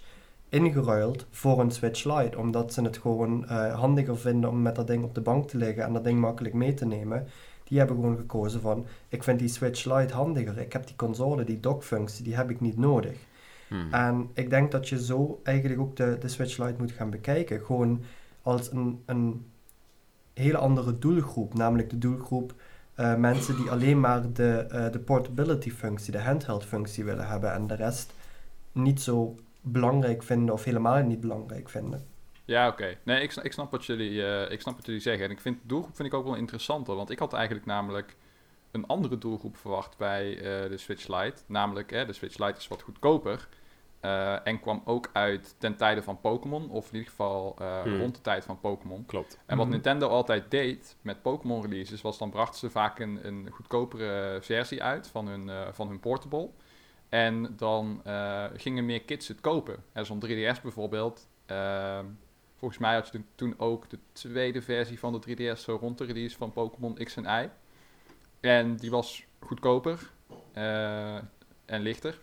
ingeruild voor een Switch Lite. Omdat ze het gewoon eh, handiger vinden om met dat ding op de bank te liggen en dat ding makkelijk mee te nemen. Die hebben gewoon gekozen van, ik vind die Switch Lite handiger. Ik heb die console, die dockfunctie, die heb ik niet nodig. Hmm. En ik denk dat je zo eigenlijk ook de, de Switch Lite moet gaan bekijken. Gewoon als een, een hele andere doelgroep. Namelijk de doelgroep eh, mensen die alleen maar de, eh, de portability functie, de handheld functie willen hebben. En de rest niet zo belangrijk vinden of helemaal niet belangrijk vinden. Ja, oké. Nee, ik, ik, snap wat jullie, eh, ik snap wat jullie zeggen. En ik vind de doelgroep vind ik ook wel interessanter. Want ik had eigenlijk namelijk een andere doelgroep verwacht bij eh, de Switch Lite. Namelijk, eh, de Switch Lite is wat goedkoper. eh, en kwam ook uit ten tijde van Pokémon. Of in ieder geval eh, Hmm. rond de tijd van Pokémon. Klopt. En wat Mhm. Nintendo altijd deed met Pokémon releases, was dan brachten ze vaak een, een goedkopere versie uit van hun, eh, van hun portable. En dan eh, gingen meer kids het kopen. En zo'n 3DS bijvoorbeeld. ehm, volgens mij had je toen- ook de tweede versie van de 3DS zo rond de release van Pokémon X en Y. En die was goedkoper eh, en lichter.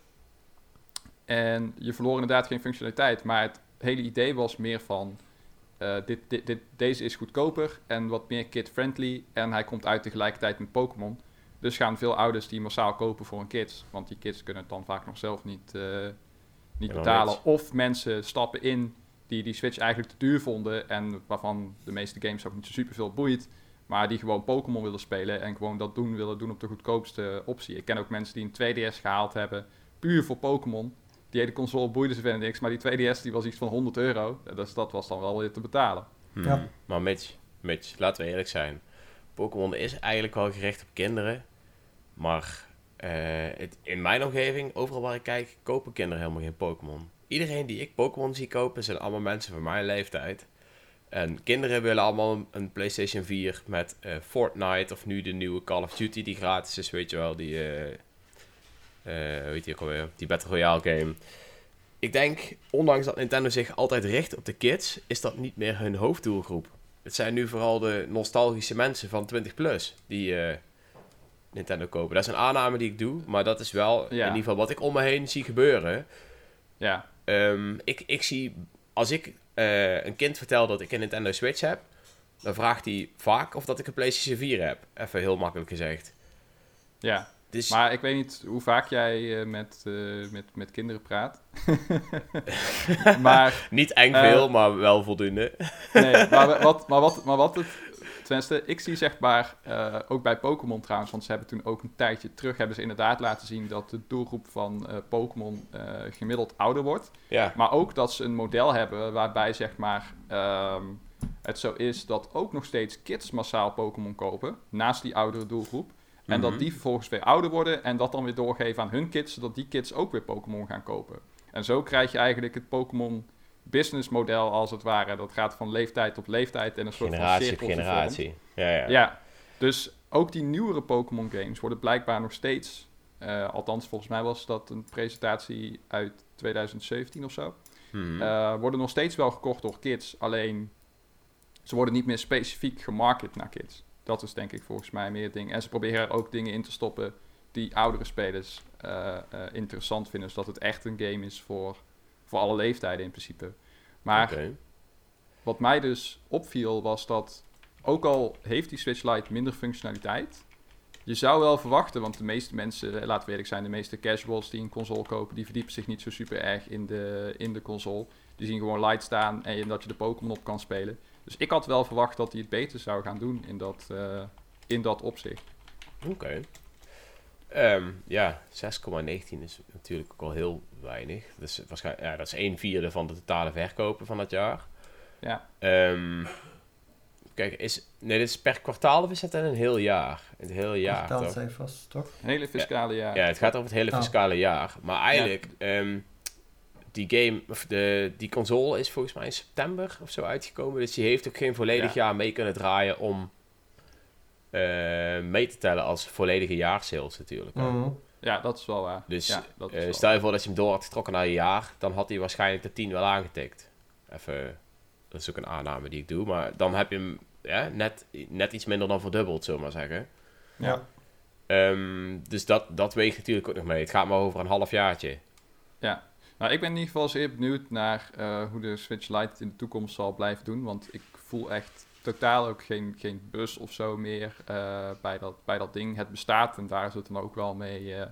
En je verloor inderdaad geen functionaliteit. Maar het hele idee was meer van... eh, dit, dit, dit, deze is goedkoper en wat meer kid-friendly. En hij komt uit tegelijkertijd met Pokémon. Dus gaan veel ouders die massaal kopen voor hun kids. Want die kids kunnen het dan vaak nog zelf niet, eh, niet betalen. niet. Of mensen stappen in die die Switch eigenlijk te duur vonden. En waarvan de meeste games ook niet zo super veel boeit. Maar die gewoon Pokémon willen spelen en gewoon dat doen willen doen op de goedkoopste optie. Ik ken ook mensen die een 2DS gehaald hebben, puur voor Pokémon. Die hele console boeide ze verder niks, maar die 2DS die was iets van 100 euro. Dus dat was dan wel weer te betalen. Hmm. Ja. Maar Mitch, Mitch, laten we eerlijk zijn. Pokémon is eigenlijk wel gericht op kinderen. Maar eh, in mijn omgeving, overal waar ik kijk, kopen kinderen helemaal geen Pokémon. Iedereen die ik Pokémon zie kopen, zijn allemaal mensen van mijn leeftijd. En kinderen willen allemaal een PlayStation 4 met eh, Fortnite of nu de nieuwe Call of Duty die gratis is, weet je wel, die, eh hoe heet die ook alweer, die Battle Royale game. Ik denk, ondanks dat Nintendo zich altijd richt op de kids, is dat niet meer hun hoofddoelgroep. Het zijn nu vooral de nostalgische mensen van 20 plus die Nintendo kopen. Dat is een aanname die ik doe, maar dat is wel in ieder geval wat ik om me heen zie gebeuren. Ja, Ehm, ik, ik zie, als ik eh, een kind vertel dat ik een Nintendo Switch heb, dan vraagt hij vaak of dat ik een PlayStation 4 heb. Even heel makkelijk gezegd. ja. Dus Maar ik weet niet hoe vaak jij eh, met, eh, met, met kinderen praat. maar, niet eng veel, maar wel voldoende. nee, maar, wat, maar, wat, maar wat het... Tenminste, ik zie zeg maar, eh, ook bij Pokémon trouwens, want ze hebben toen ook een tijdje terug, hebben ze inderdaad laten zien dat de doelgroep van eh, Pokémon eh, gemiddeld ouder wordt. Ja, Maar ook dat ze een model hebben waarbij zeg maar ehm, het zo is dat ook nog steeds kids massaal Pokémon kopen, naast die oudere doelgroep. En dat Mhm. die vervolgens weer ouder worden en dat dan weer doorgeven aan hun kids, zodat die kids ook weer Pokémon gaan kopen. En zo krijg je eigenlijk het Pokémon businessmodel als het ware. Dat gaat van leeftijd op leeftijd en een soort generatie van generatie. Ja, ja. Ja, dus ook die nieuwere Pokémon games worden blijkbaar nog steeds, eh, althans volgens mij was dat een presentatie uit 2017 of zo. Mhm. Eh, worden nog steeds wel gekocht door kids. Alleen ze worden niet meer specifiek gemarket naar kids. Dat is denk ik volgens mij meer het ding. En ze proberen er ook dingen in te stoppen die oudere spelers eh, interessant vinden. Zodat het echt een game is voor, voor alle leeftijden in principe. Maar wat mij dus opviel was dat, ook al heeft die Switch Lite minder functionaliteit, je zou wel verwachten, want de meeste mensen, eh, laten we eerlijk zijn, de meeste casuals die een console kopen, die verdiepen zich niet zo super erg in de, in de console. Die zien gewoon Lite staan en dat je de Pokémon op kan spelen. Dus ik had wel verwacht dat hij het beter zou gaan doen in dat, eh, in dat opzicht. Oké. Ehm, ja, 6,19 is natuurlijk ook al heel weinig. Dus waarschijnlijk, ja, dat is 1 vierde van de totale verkopen van het jaar. Ja, Ehm, kijk, is, nee, dit is per kwartaal of is het in een heel jaar? Het hele jaar, toch? Kwartaalcijfers, toch? hele fiscale jaar. Ja, het gaat over het hele Oh. fiscale jaar. Maar eigenlijk, ehm, die game, of de, die console is volgens mij in september of zo uitgekomen. Dus die heeft ook geen volledig Ja. jaar mee kunnen draaien om mee te tellen als volledige jaarsales natuurlijk. Mhm. Ja, dat is wel waar. Dus ja, dat is Eh, wel stel je voor dat je hem door had getrokken naar een jaar, dan had hij waarschijnlijk de 10 wel aangetikt. Even, dat is ook een aanname die ik doe, maar dan heb je hem ja, net, net iets minder dan verdubbeld, zullen we maar zeggen. Ja. Ehm, dus dat, dat weegt natuurlijk ook nog mee. Het gaat maar over een half jaartje. Ja, nou, ik ben in ieder geval zeer benieuwd naar eh, hoe de Switch Lite in de toekomst zal blijven doen. Want ik voel echt totaal ook geen, geen bus of zo meer eh, bij, dat, bij dat ding. Het bestaat en daar is het dan ook wel mee, eh,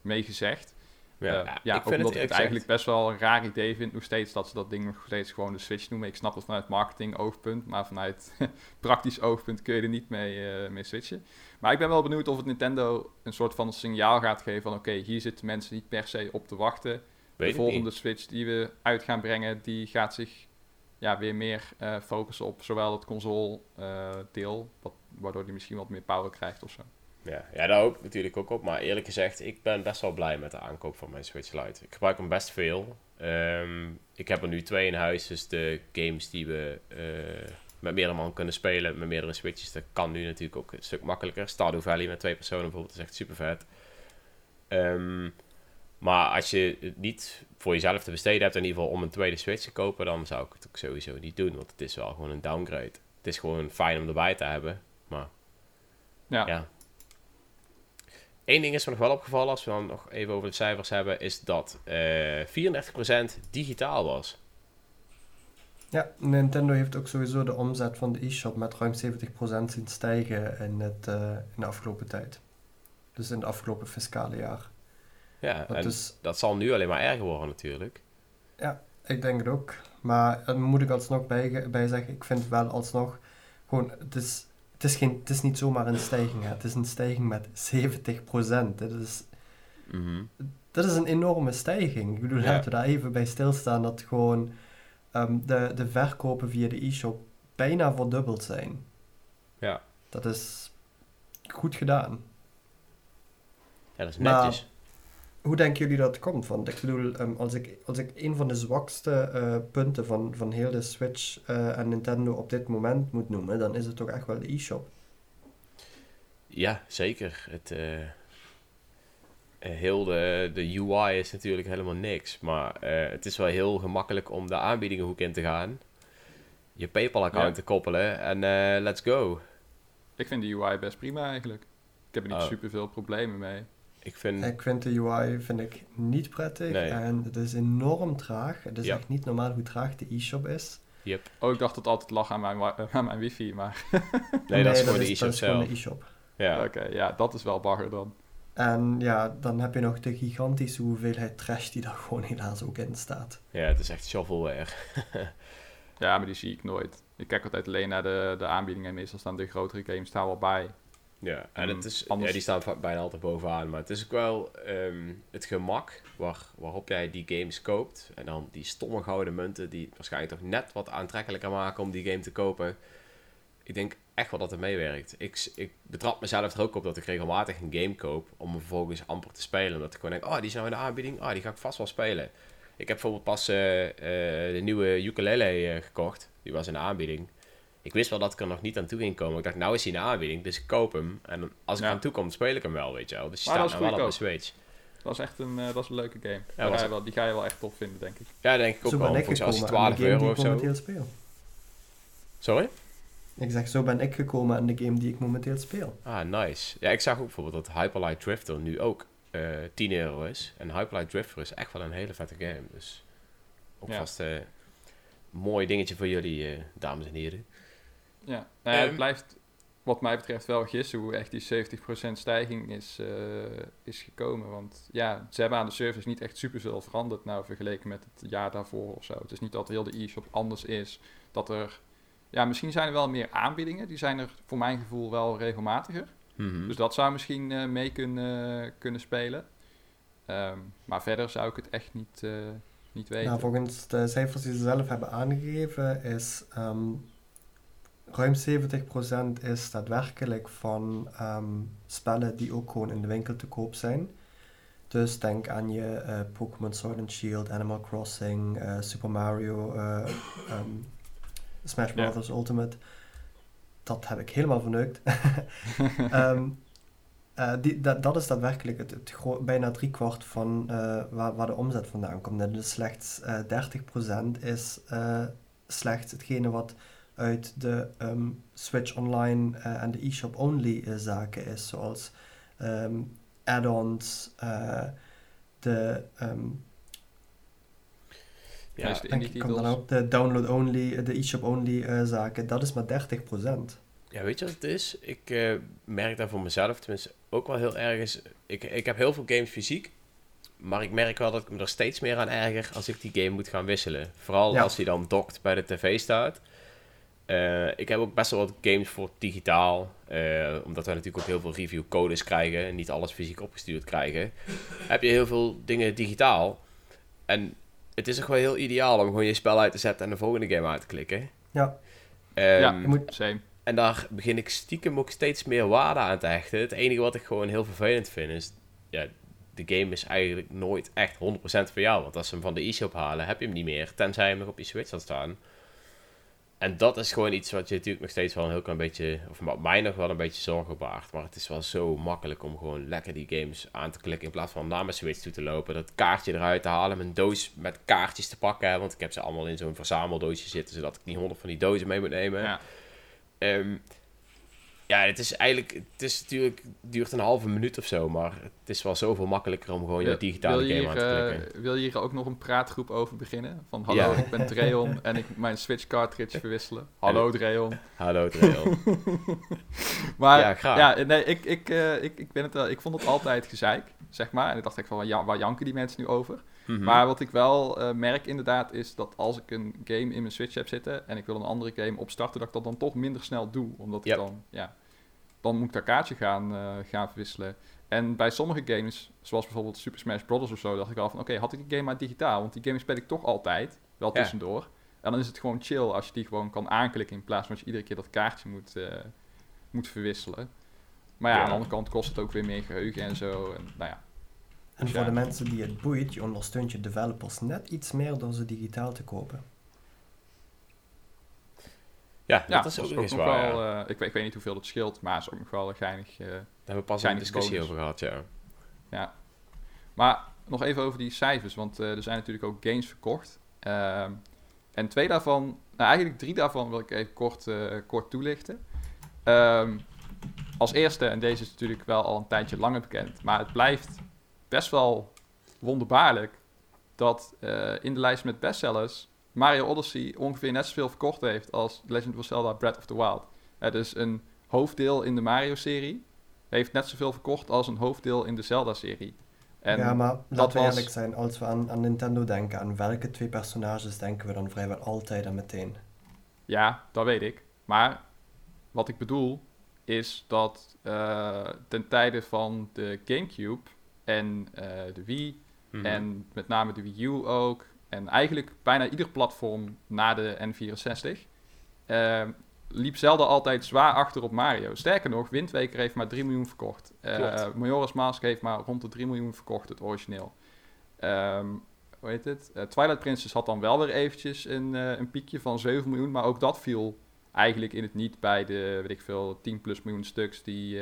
mee gezegd. Ja, ja ik ook vind omdat het ik het eigenlijk best wel een raar idee vind nog steeds dat ze dat ding nog steeds gewoon de Switch noemen. Ik snap het vanuit marketing oogpunt, maar vanuit praktisch oogpunt kun je er niet mee, eh, mee switchen. Maar ik ben wel benieuwd of het Nintendo een soort van signaal gaat geven van oké, hier zitten mensen niet per se op te wachten. Weet de volgende niet. Switch die we uit gaan brengen, die gaat zich ja, weer meer eh, focussen op zowel het console eh, deel, wat, waardoor die misschien wat meer power krijgt of zo. Ja, ja, daar hoop ik natuurlijk ook op. Maar eerlijk gezegd, ik ben best wel blij met de aankoop van mijn Switch Lite. Ik gebruik hem best veel. Ehm, ik heb er nu twee in huis, dus de games die we eh, met meerdere man kunnen spelen, met meerdere Switches, dat kan nu natuurlijk ook een stuk makkelijker. Stardew Valley met twee personen bijvoorbeeld, is echt super vet. Ehm, maar als je het niet voor jezelf te besteden hebt, in ieder geval om een tweede Switch te kopen, dan zou ik het ook sowieso niet doen, want het is wel gewoon een downgrade. Het is gewoon fijn om erbij te hebben, maar Ja, ja. Eén ding is me nog wel opgevallen, als we dan nog even over de cijfers hebben, is dat eh 34% digitaal was. Ja, Nintendo heeft ook sowieso de omzet van de e-shop met ruim 70% zien stijgen in, het, eh, in de afgelopen tijd. Dus in het afgelopen fiscale jaar. Ja, Dat is, dat zal nu alleen maar erger worden natuurlijk. ik denk het ook. Maar daar moet ik alsnog bij, bij zeggen, ik vind wel alsnog, gewoon, het is, het is, geen, het is niet zomaar een stijging, hè. het is een stijging met 70%. Dit is, Mhm. dat is een enorme stijging. Ik bedoel, Ja. laten we daar even bij stilstaan dat gewoon ehm, de, de verkopen via de e-shop bijna verdubbeld zijn. Ja. Dat is goed gedaan. ja, dat is Maar- netjes. Hoe denken jullie dat het komt? Want ik bedoel, ehm, als, ik, als ik een van de zwakste eh, punten van, van heel de Switch eh, en Nintendo op dit moment moet noemen, dan is het toch echt wel de e-shop. Ja, zeker. Het, eh, eh, heel de, de UI is natuurlijk helemaal niks. Maar eh, het is wel heel gemakkelijk om de aanbiedingenhoek in te gaan. Je PayPal-account Ja. te koppelen en eh, let's go. Ik vind de UI best prima eigenlijk. Ik heb er niet Oh. super veel problemen mee. Ik vind... Ik vind de UI vind ik niet prettig Nee. en het is enorm traag. Het is Ja. echt niet normaal hoe traag de e-shop is. Yep. Oh, ik dacht dat het altijd lag aan mijn, aan mijn wifi, maar... Nee, dat is gewoon de dat e-shop is gewoon zelf. de e-shop. Ja. Oké, ja, dat is wel bagger dan. En ja, dan heb je nog de gigantische hoeveelheid trash die daar gewoon helaas ook in staat. ja, het is echt shovelware. Ja, maar die zie ik nooit. Ik kijk altijd alleen naar de, de aanbiedingen en meestal staan de grotere games daar wel bij. Ja, en het is, anders- ja, die staan bijna altijd bovenaan. Maar het is ook wel ehm, het gemak waar, waarop jij die games koopt. En dan die stomme gouden munten die waarschijnlijk toch net wat aantrekkelijker maken om die game te kopen. Ik denk echt wel dat het meewerkt. Ik, ik betrap mezelf er ook op dat ik regelmatig een game koop om hem vervolgens amper te spelen. Omdat ik gewoon denk, oh die is nou in de aanbieding, oh die ga ik vast wel spelen. Ik heb bijvoorbeeld pas eh, eh, de nieuwe ukulele eh, gekocht. Die was in de aanbieding. Ik wist wel dat ik er nog niet aan toe ging komen. Ik dacht, nou is hij in de aanbieding, dus ik koop hem. En dan- als ik Ja. aan toe kom, speel ik hem wel, weet je wel. Dus die Maar staat nou wel op goedkoop. Switch. Dat is echt een, eh, dat is een leuke game. Was ga je wel, die ga je wel echt tof vinden, denk ik. Ja, denk ik ook zo wel. Volgens mij als gekomen hij aan 12 de game euro die of ik zo. momenteel speel. Sorry? Ik zeg, zo ben ik gekomen aan de game die ik momenteel speel. Ah, nice. Ja, ik zag ook bijvoorbeeld dat Hyperlight Drifter nu ook eh 10 euro is. En Hyperlight Drifter is echt wel een hele vette game. Dus ook Ja. vast een mooi dingetje voor jullie, eh, dames en heren. Ja, nou ja, het Ehm. blijft wat mij betreft wel gissen hoe echt die 70% stijging is, eh, is gekomen. Want ja, ze hebben aan de service niet echt superveel veranderd nou vergeleken met het jaar daarvoor of zo. Het is niet dat heel de e-shop anders is. Dat er, ja, misschien zijn er wel meer aanbiedingen. Die zijn er voor mijn gevoel wel regelmatiger. Mhm. Dus dat zou misschien eh, mee kunnen, kunnen spelen. Ehm, maar verder zou ik het echt niet, eh, niet weten. Nou, volgens de cijfers die ze zelf hebben aangegeven is ehm, ruim 70% is daadwerkelijk van ehm, spellen die ook gewoon in de winkel te koop zijn. Dus denk aan je eh, Pokémon Sword and Shield, Animal Crossing, eh, Super Mario, eh, ehm, Smash Ja. Bros. Ultimate. Dat heb ik helemaal verneukt. Ehm, eh, die, dat, dat is daadwerkelijk het, het bijna driekwart van waar, waar de omzet vandaan komt. En dus slechts eh 30% is slechts hetgene wat uit de ehm, Switch Online eh, en de eShop Only eh, zaken is. Zoals ehm, add-ons, eh, de, ehm, ja, denk ik, dan ook, de download only, de eShop Only eh, zaken. Dat is maar 30%. Ja, weet je wat het is? Ik merk daar voor mezelf tenminste ook wel heel erg. Is, ik, ik heb heel veel games fysiek. Maar ik merk wel dat ik me er steeds meer aan erger als ik die game moet gaan wisselen. Vooral Ja. als die dan dokt bij de tv staat. Eh, ik heb ook best wel wat games voor digitaal. eh, omdat wij natuurlijk ook heel veel review codes krijgen. En niet alles fysiek opgestuurd krijgen. heb je heel veel dingen digitaal. En het is ook wel heel ideaal om gewoon je spel uit te zetten en de volgende game uit te klikken. Ja, ja, Ehm, je moet, same. en daar begin ik stiekem ook steeds meer waarde aan te hechten. Het enige wat ik gewoon heel vervelend vind is... Ja, de game is eigenlijk nooit echt 100% voor jou. Want als ze hem van de e-shop halen, heb je hem niet meer. Tenzij je hem nog op je Switch had staan. En dat is gewoon iets wat je natuurlijk nog steeds wel een heel klein beetje... Of wat mij nog wel een beetje zorgen baart. Maar het is wel zo makkelijk om gewoon lekker die games aan te klikken... in plaats van naar mijn Switch toe te lopen. Dat kaartje eruit te halen, mijn doos met kaartjes te pakken. Want ik heb ze allemaal in zo'n verzameldoosje zitten... zodat ik niet honderd van die dozen mee moet nemen. Ja. Ehm, ja, het is eigenlijk, het is natuurlijk, duurt een halve minuut of zo, maar het is wel zoveel makkelijker om gewoon je digitale je game aan te klikken. eh, wil je hier ook nog een praatgroep over beginnen? Van hallo, Ja. ik ben Dreon en ik mijn Switch cartridge verwisselen. Hallo Dreon. Hallo Trail. Maar Ja, ja, graag. nee, ik, ik, eh, ik, ik, ben het, ik vond het altijd gezeik, zeg maar. En ik dacht ik van, ja- waar janken die mensen nu over? Mhm. Maar wat ik wel eh, merk inderdaad is dat als ik een game in mijn Switch heb zitten en ik wil een andere game opstarten, dat ik dat dan toch minder snel doe. Omdat ik dan, ja, dan moet ik dat kaartje gaan, eh, gaan verwisselen. En bij sommige games, zoals bijvoorbeeld Super Smash Bros. of zo, dacht ik al van, oké, had ik die game maar digitaal? Want die game speel ik toch altijd, wel Ja. tussendoor. En dan is het gewoon chill als je die gewoon kan aanklikken in plaats van dat je iedere keer dat kaartje moet, eh, moet verwisselen. Maar ja, Ja. aan de andere kant kost het ook weer meer geheugen en zo. En, nou ja, En Ja. voor de mensen die het boeit, je ondersteunt je developers net iets meer door ze digitaal te kopen. Ja, Ja, dat is ook nog waar. wel. ja. eh, ik, weet, ik weet niet hoeveel het scheelt, maar het is ook nog wel geinig. eh, Daar hebben we pas een discussie bonus. over gehad, ja. ja. Maar nog even over die cijfers, want eh, er zijn natuurlijk ook games verkocht. Ehm, en twee daarvan, nou eigenlijk drie daarvan wil ik even kort, eh, kort toelichten. Ehm, als eerste, en deze is natuurlijk wel al een tijdje langer bekend, maar het blijft best wel wonderbaarlijk dat eh, in de lijst met bestsellers Mario Odyssey ongeveer net zoveel verkocht heeft als Legend of Zelda Breath of the Wild. Het is een hoofddeel in de Mario-serie heeft net zoveel verkocht als een hoofddeel in de Zelda-serie. En ja, maar dat laten we was- eerlijk zijn, als we aan, aan Nintendo denken, aan welke twee personages denken we dan vrijwel altijd en meteen? Ja, dat weet ik. Maar wat ik bedoel is dat eh, ten tijde van de GameCube en eh, de Wii Mhm. en met name de Wii U ook en eigenlijk bijna ieder platform na de N64 eh, liep Zelda altijd zwaar achter op Mario. Sterker nog, Wind Waker heeft maar 3 miljoen verkocht. Klopt. Majora's Mask heeft maar rond de 3 miljoen verkocht, het origineel. Ehm, hoe heet het? Eh, Twilight Princess had dan wel weer eventjes een, een piekje van 7 miljoen, maar ook dat viel eigenlijk in het niet bij de, weet ik veel, 10 plus miljoen stuks die,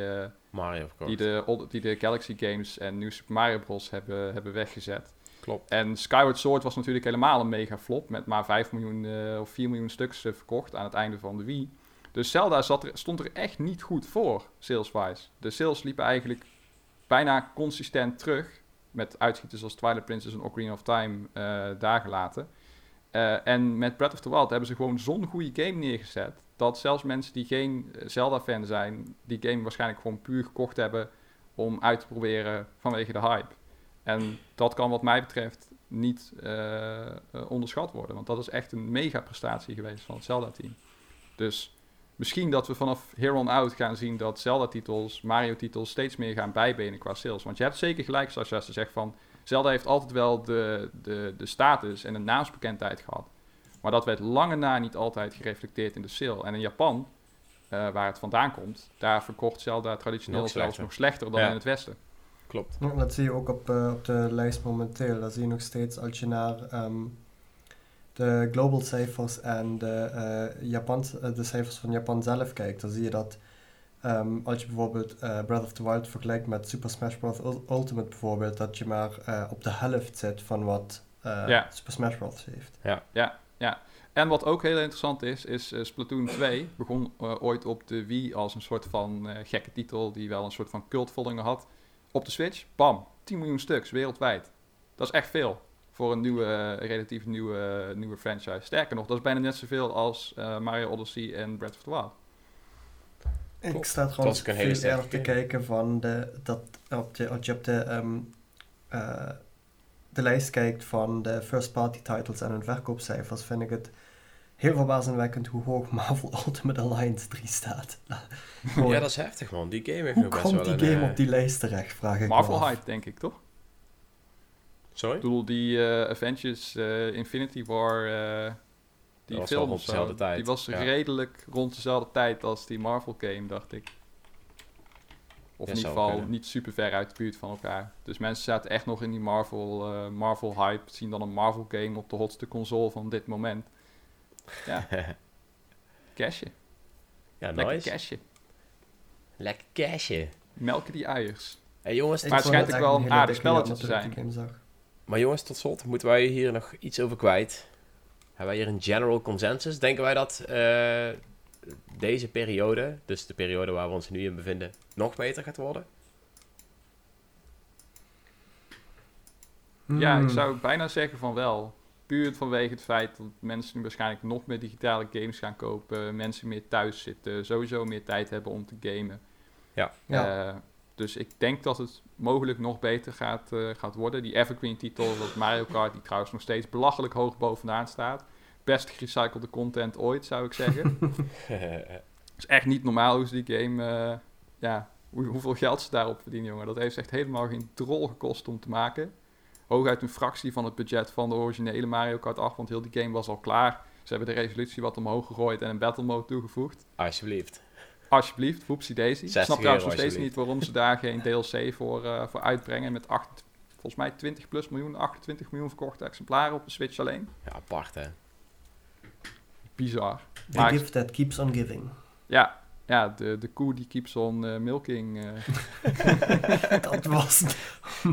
Mario die, de, die de Galaxy Games en New Super Mario Bros. hebben, hebben weggezet. Klopt. En Skyward Sword was natuurlijk helemaal een mega flop, met maar 5 miljoen eh, of 4 miljoen stuks eh, verkocht aan het einde van de Wii. Dus Zelda zat er, stond er echt niet goed voor, sales-wise. De sales liepen eigenlijk bijna consistent terug, met uitschieters als Twilight Princess en Ocarina of Time eh daar gelaten. En met Breath of the Wild hebben ze gewoon zo'n goede game neergezet, dat zelfs mensen die geen eh, Zelda-fan zijn, die game waarschijnlijk gewoon puur gekocht hebben om uit te proberen vanwege de hype. En dat kan wat mij betreft niet eh, onderschat worden. Want dat is echt een mega prestatie geweest van het Zelda-team. Dus misschien dat we vanaf here on out gaan zien dat Zelda-titels, Mario-titels steeds meer gaan bijbenen qua sales. Want je hebt zeker gelijk, zoals je zegt van... Zelda heeft altijd wel de, de, de status en de naamsbekendheid gehad. Maar dat werd lange na niet altijd gereflecteerd in de sale. En in Japan, eh, waar het vandaan komt, daar verkocht Zelda traditioneel Nog zelfs nog slechter dan Ja. in het Westen. Klopt. Ja, Dat zie je ook op, eh, op de lijst momenteel. Dat zie je nog steeds als je naar ehm, de global cijfers en de, eh, Japan, eh, de cijfers van Japan zelf kijkt. Dan zie je dat ehm, als je bijvoorbeeld eh, Breath of the Wild vergelijkt met Super Smash Bros. Ul- Ultimate bijvoorbeeld, dat je maar eh, op de helft zit van wat eh, Ja. Super Smash Bros. heeft. En wat ook heel interessant is, is eh, Splatoon 2 begon eh, ooit op de Wii als een soort van eh, gekke titel die wel een soort van cultvolging had. Op de Switch, bam, 10 miljoen stuks wereldwijd. Dat is echt veel voor een nieuwe, relatief nieuwe, nieuwe franchise. Sterker nog, dat is bijna net zoveel als eh, Mario Odyssey en Breath of the Wild. Ik sta hele veel te kijken van de, dat op de, als je op de, ehm, eh, de lijst kijkt van de first party titles en hun verkoopcijfers, vind ik het heel verbazingwekkend hoe hoog Marvel Ultimate Alliance 3 staat. Gewoon, Ja, dat is heftig, man. Die game heeft hoe nog best komt wel die game eh, op die lijst terecht, vraag ik Marvel me af. hype, denk ik, toch? Sorry? Ik bedoel, die eh, Avengers eh, Infinity War, eh, die was wel film zo, dezelfde tijd, die was ja. redelijk rond dezelfde tijd als die Marvel game, dacht ik. Of Ja, in ieder geval niet super ver uit de buurt van elkaar. Dus mensen zaten echt nog in die Marvel, eh, Marvel hype. Zien dan een Marvel game op de hotste console van dit moment. Ja, cashje. ja, Lekker nice. cashje. Lekker cashje. Melken die eiers. Hey, jongens, Maar het schijnt ook wel een aardig spelletje te zijn. maar jongens, tot slot moeten wij hier nog iets over kwijt. Hebben wij hier een general consensus? Denken wij dat eh, deze periode, dus de periode waar we ons nu in bevinden, nog beter gaat worden? Ja, ik Hmm. zou bijna zeggen van wel. Puur vanwege het feit dat mensen nu waarschijnlijk nog meer digitale games gaan kopen. Mensen meer thuis zitten. Sowieso meer tijd hebben om te gamen. Ja. Eh, Dus ik denk dat het mogelijk nog beter gaat, eh, gaat worden. Die Evergreen titel, dat Mario Kart, die trouwens nog steeds belachelijk hoog bovenaan staat. Best gerecyclede content ooit, zou ik zeggen. Het is echt niet normaal hoe ze die game, eh, ja, hoe, hoeveel geld ze daarop verdienen, jongen. Dat heeft echt helemaal geen drol gekost om te maken. Hooguit een fractie van het budget van de originele Mario Kart 8, want heel die game was al klaar. Ze hebben de resolutie wat omhoog gegooid en een battle mode toegevoegd. Alsjeblieft. Alsjeblieft, Whoopsie Daisy. Ik 60 snap trouwens nog steeds niet waarom ze daar geen DLC voor, eh, voor uitbrengen. Met acht, volgens mij 20 plus miljoen, 28 miljoen verkochte exemplaren op de Switch alleen. Ja, apart hè. Bizar. The Maar- gift that keeps on giving. Ja, ja de, de koe die keeps on eh, milking. eh. Dat was...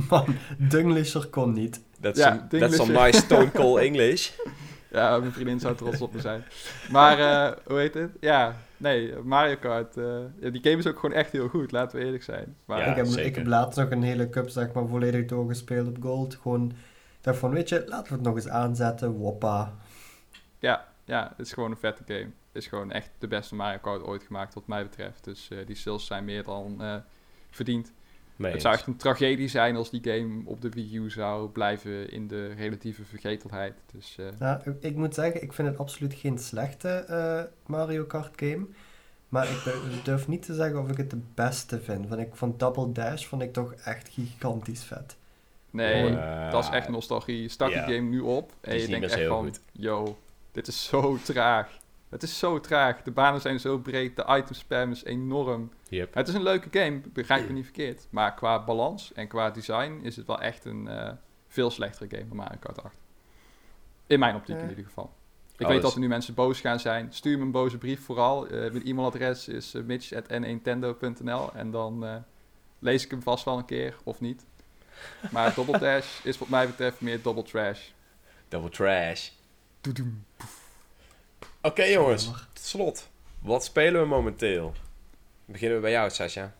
Man, Dunglisher kon niet. That's, Ja, some, some nice stone cold English. ja, mijn vriendin zou trots op me zijn. Maar, eh, hoe heet het? Ja, nee, Mario Kart. eh, ja, die game is ook gewoon echt heel goed, laten we eerlijk zijn. Maar, Ja, ik, heb, zeker. ik heb laatst nog een hele cup zeg maar volledig doorgespeeld op gold. Gewoon, ik dacht van, weet je, laten we het nog eens aanzetten. Woppa. Ja, ja, het is gewoon een vette game. Het is gewoon echt de beste Mario Kart ooit gemaakt, wat mij betreft. Dus eh, die sales zijn meer dan eh, verdiend. Mee Het zou echt een tragedie zijn als die game op de Wii U zou blijven in de relatieve vergetelheid. Dus eh, Ja, ik- moet zeggen, ik vind het absoluut geen slechte eh, Mario Kart game. Maar ik durf- niet te zeggen of ik het de beste vind. Want ik vond Double Dash vond ik toch echt gigantisch vet. nee, Eh, dat is echt nostalgie. Start ja. die game nu op en je denkt echt van, goed. yo, dit is zo traag. Het is zo traag. De banen zijn zo breed, de item spam is enorm. Yep. Het is een leuke game, begrijp me niet verkeerd. Maar qua balans en qua design is het wel echt een eh, veel slechtere game dan Mario Kart 8. In mijn optiek Ja. in ieder geval. Ik Oh, weet dus- dat er nu mensen boos gaan zijn. Stuur me een boze brief vooral. Eh, mijn e-mailadres is uh, mitch.nintendo.nl en dan eh, lees ik hem vast wel een keer, of niet. Maar Double Dash is wat mij betreft meer Double Trash. Double trash. Doedoem. Oké jongens, tot slot. Wat spelen we momenteel? Beginnen we bij jou, Sascha.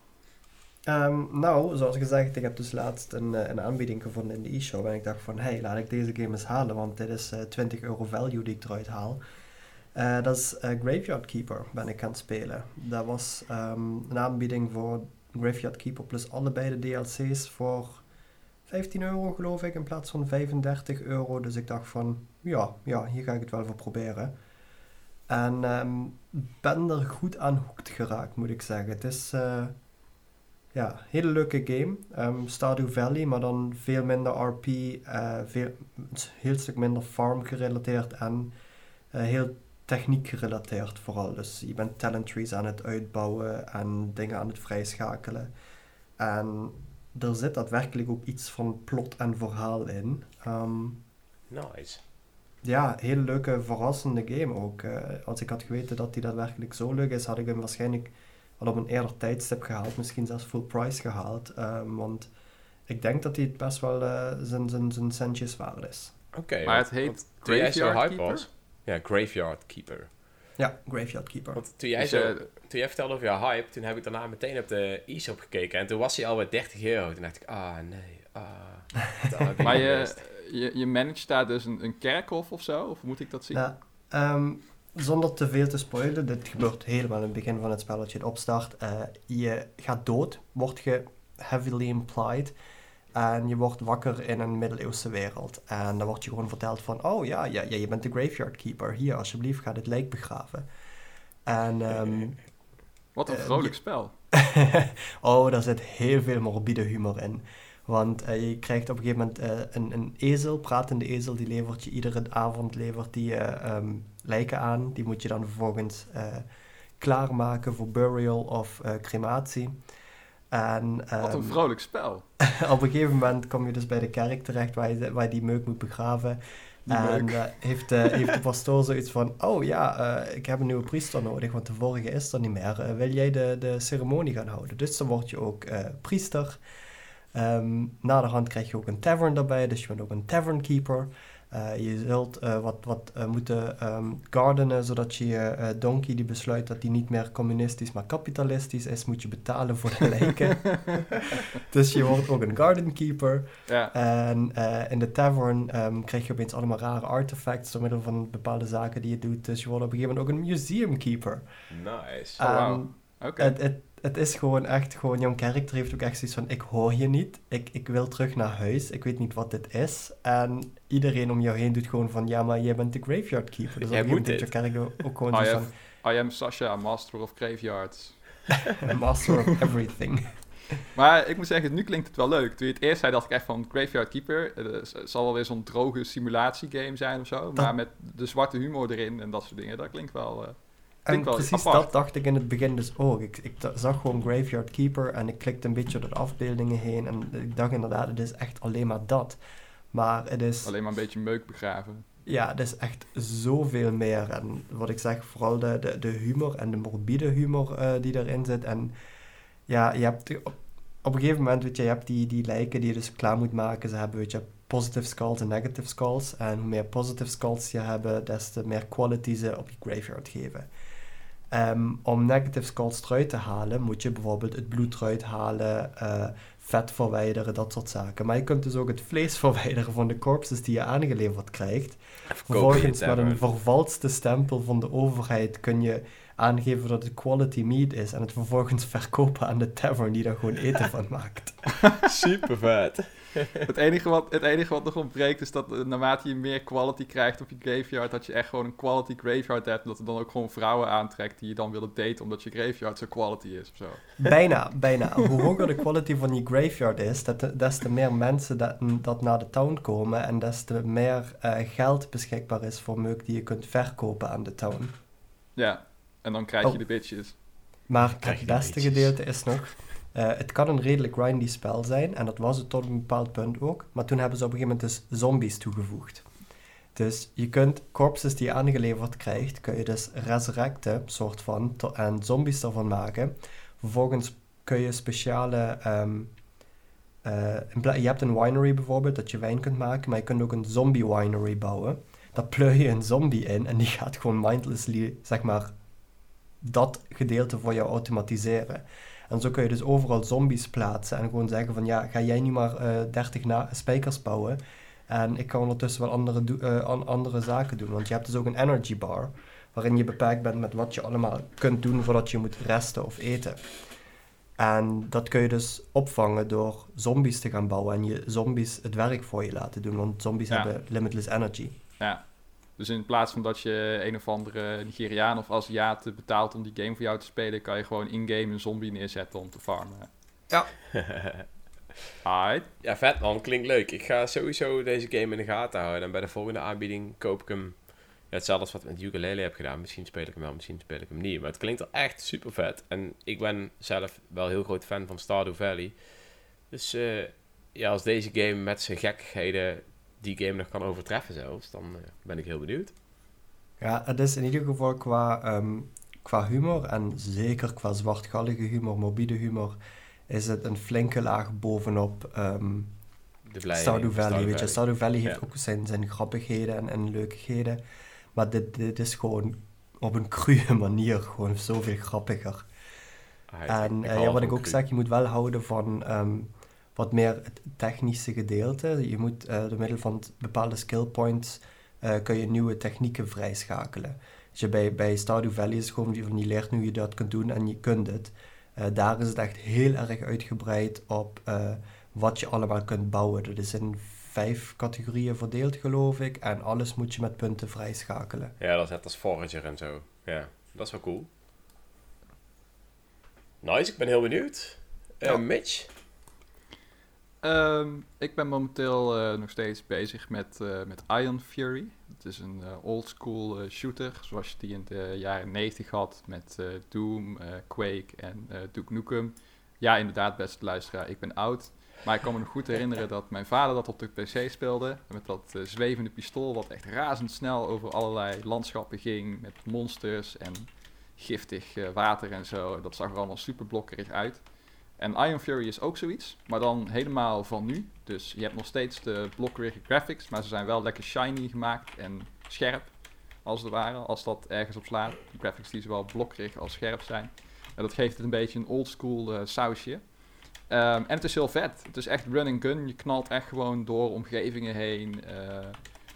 Ehm, nou, zoals gezegd, ik heb dus laatst een, eh, een aanbieding gevonden in de e-shop. En ik dacht van, hey, laat ik deze game eens halen, want dit is eh 20 euro value die ik eruit haal. Eh, dat is eh, Graveyard Keeper, ben ik aan het spelen. Dat was ehm, een aanbieding voor Graveyard Keeper plus allebei de DLC's voor 15 euro geloof ik, in plaats van 35 euro. Dus ik dacht van, ja, ja hier ga ik het wel voor proberen. En ehm, ben er goed aan hoekt geraakt, moet ik zeggen. Het is... eh, ja, hele leuke game. Ehm, Stardew Valley, maar dan veel minder RP, eh, veel, een heel stuk minder farm gerelateerd en eh, heel techniek gerelateerd vooral. Dus je bent talent trees aan het uitbouwen en dingen aan het vrijschakelen. En er zit daadwerkelijk ook iets van plot en verhaal in. Ehm, Nice. Ja, hele leuke, verrassende game ook. Eh, als ik had geweten dat die daadwerkelijk zo leuk is, had ik hem waarschijnlijk al op een eerder tijdstip gehaald. Misschien zelfs full price gehaald. Ehm, want ik denk dat hij het best wel eh, zijn, zijn, zijn centjes waard is. Oké. Maar het heet want toen jij zo Graveyard hype Keeper? was... Ja, Graveyard Keeper. Ja, Graveyard Keeper. Want toen jij, Dus, zo, eh, toen jij vertelde over jouw hype, toen heb ik daarna meteen op de e-shop gekeken. En toen was hij alweer 30 euro. Toen dacht ik, ah nee, ah. Maar je. Je, je managt daar dus een, een kerkhof of zo? Of moet ik dat zien? Ja, ehm, zonder te veel te spoilen, dit gebeurt helemaal in het begin van het spel dat je het opstart. Eh, je gaat dood, wordt je heavily implied. En je wordt wakker in een middeleeuwse wereld. En dan wordt je gewoon verteld van, oh ja, ja, ja je bent de graveyard keeper. Hier, alsjeblieft, ga dit lijk begraven. En, ehm, Wat een eh, vrolijk spel. oh, daar zit heel veel morbide humor in. Want eh, je krijgt op een gegeven moment eh, een, een ezel, pratende ezel, die levert je iedere avond levert die, eh, ehm, lijken aan. Die moet je dan vervolgens klaarmaken voor burial of crematie. En Wat een ehm, vrolijk spel. op een gegeven moment kom je dus bij de kerk terecht waar je, waar je die meuk moet begraven. Die en heeft, heeft de pastoor zoiets van: Oh ja, ik heb een nieuwe priester nodig, want de vorige is er niet meer. Wil jij de, de ceremonie gaan houden? Dus dan word je ook priester. Ehm na de hand krijg je ook een tavern daarbij, dus je bent ook een tavern keeper. Eh, je zult eh, wat, wat eh, moeten ehm, gardenen, zodat je donkey die besluit dat die niet meer communistisch, maar kapitalistisch is, moet je betalen voor de lijken. dus je wordt ook een garden keeper. Ja. En in de tavern ehm, krijg je opeens allemaal rare artefacts door middel van bepaalde zaken die je doet. Dus je wordt op een gegeven moment ook een museum keeper. Nice. Oh, wauw. Oké. het, het, het is gewoon echt, gewoon, jouw karakter heeft ook echt zoiets van, ik hoor je niet, ik, ik wil terug naar huis, ik weet niet wat dit is. En iedereen om jou heen doet gewoon van, ja, maar jij bent de graveyard keeper. Dus Jij moet dit. je karakter ook gewoon I, I am Sasha, master of graveyards. master of everything. Maar ik moet zeggen, nu klinkt het wel leuk. Toen je het eerst zei, dacht ik echt van Graveyard Keeper. eh, Het zal wel weer zo'n droge simulatiegame zijn of zo. Maar met de zwarte humor erin en dat soort dingen, dat klinkt wel... eh, En precies apart. dat dacht ik in het begin dus ook. Ik, ik zag gewoon Graveyard Keeper en ik klikte een beetje door de afbeeldingen heen. En ik dacht inderdaad, het is echt alleen maar dat. Maar het is, alleen maar een beetje meuk begraven. ja, het is echt zoveel meer. En wat ik zeg, vooral de, de, de humor en de morbide humor eh, die erin zit. En ja, je hebt op, op een gegeven moment, weet je, je hebt die, die lijken die je dus klaar moet maken. Ze hebben, weet je, positive skulls en negative skulls. En hoe meer positive skulls je hebben, des te meer quality ze op je graveyard geven. Ehm, om negative skulls eruit te halen, moet je bijvoorbeeld het bloed eruit halen, eh, vet verwijderen, dat soort zaken. Maar je kunt dus ook het vlees verwijderen van de corpses die je aangeleverd krijgt. Vervolgens met een vervalste stempel van de overheid kun je aangeven dat het quality meat is en het vervolgens verkopen aan de tavern die daar gewoon eten van maakt. Super vet. het, enige wat, het enige wat nog ontbreekt is dat eh, naarmate je meer quality krijgt op je graveyard, dat je echt gewoon een quality graveyard hebt. Dat er dan ook gewoon vrouwen aantrekt die je dan willen daten omdat je graveyard zo quality is of zo. Bijna, bijna. Hoe hoger de quality van je graveyard is, dat, des te meer mensen dat, dat naar de town komen en des te meer eh, geld beschikbaar is voor meuk die je kunt verkopen aan de town. Ja, en dan krijg Oh. je de bitches. Maar Krijg het beste gedeelte is nog, eh, het kan een redelijk grindy spel zijn en dat was het tot een bepaald punt ook, maar toen hebben ze op een gegeven moment dus zombies toegevoegd. Dus je kunt corpses die je aangeleverd krijgt, kun je dus resurrecten, soort van, en zombies ervan maken. Vervolgens kun je speciale, ehm, eh, je hebt een winery bijvoorbeeld, dat je wijn kunt maken, maar je kunt ook een zombie winery bouwen. Daar pleur je een zombie in en die gaat gewoon mindlessly, zeg maar, dat gedeelte voor jou automatiseren. En zo kun je dus overal zombies plaatsen en gewoon zeggen van ja, ga jij nu maar eh 30 na- spijkers bouwen en ik kan ondertussen wel andere, eh, an- andere zaken doen. Want je hebt dus ook een energy bar waarin je beperkt bent met wat je allemaal kunt doen voordat je moet resten of eten. En dat kun je dus opvangen door zombies te gaan bouwen en je zombies het werk voor je laten doen, want zombies Ja. hebben limitless energy. Ja. Dus in plaats van dat je een of andere Nigeriaan of Aziat betaalt om die game voor jou te spelen, kan je gewoon in-game een zombie neerzetten om te farmen. Alright. ja, vet man. Klinkt leuk. Ik ga sowieso deze game in de gaten houden. En bij de volgende aanbieding koop ik hem. Ja, hetzelfde als wat ik met ukulele heb gedaan. Misschien speel ik hem wel, misschien speel ik hem niet. Maar het klinkt er echt super vet. En ik ben zelf wel heel groot fan van Stardew Valley. Dus eh, ja, als deze game met zijn gekkigheden die game nog kan overtreffen zelfs, dan eh, ben ik heel benieuwd. Ja, het is in ieder geval qua, ehm, qua humor en zeker qua zwartgallige humor, morbide humor, is het een flinke laag bovenop ehm De Stardew Valley. Weet je, Stardew Valley heeft Ja. ook zijn, zijn grappigheden en, en leukigheden, maar dit, dit is gewoon op een cruwe manier gewoon zoveel grappiger. Ah, En eh, ja, wat ik ook cru. zeg, je moet wel houden van ehm, wat meer het technische gedeelte. Je moet eh, door middel van bepaalde skill points eh, kun je nieuwe technieken vrijschakelen. Dus je bij, bij Stardew Valley is gewoon van je leert nu hoe je dat kunt doen en je kunt het. Eh, daar is het echt heel erg uitgebreid op wat je allemaal kunt bouwen. Dat is in vijf categorieën verdeeld, geloof ik. En alles moet je met punten vrijschakelen. Ja, dat is net als Forager en zo. Ja, dat is wel cool. Nice, ik ben heel benieuwd. Ja. Mitch? Ehm, ik ben momenteel eh, nog steeds bezig met, eh, met Iron Fury. Het is een eh, oldschool shooter, zoals je die in de jaren 90 had met Doom, Quake en Duke Nukem. Ja, inderdaad, beste luisteraar, ik ben oud. Maar ik kan me nog goed herinneren dat mijn vader dat op de PC speelde. Met dat zwevende pistool, wat echt razendsnel over allerlei landschappen ging. Met monsters en giftig water en zo. Dat zag er allemaal super blokkerig uit. En Iron Fury is ook zoiets, maar dan helemaal van nu. Dus je hebt nog steeds de blokkerige graphics, maar ze zijn wel lekker shiny gemaakt en scherp, als het ware, als dat ergens op slaat. De graphics die zowel blokkerig als scherp zijn. En dat geeft het een beetje een oldschool eh sausje. Ehm, en het is heel vet. Het is echt run gun. Je knalt echt gewoon door omgevingen heen. Eh,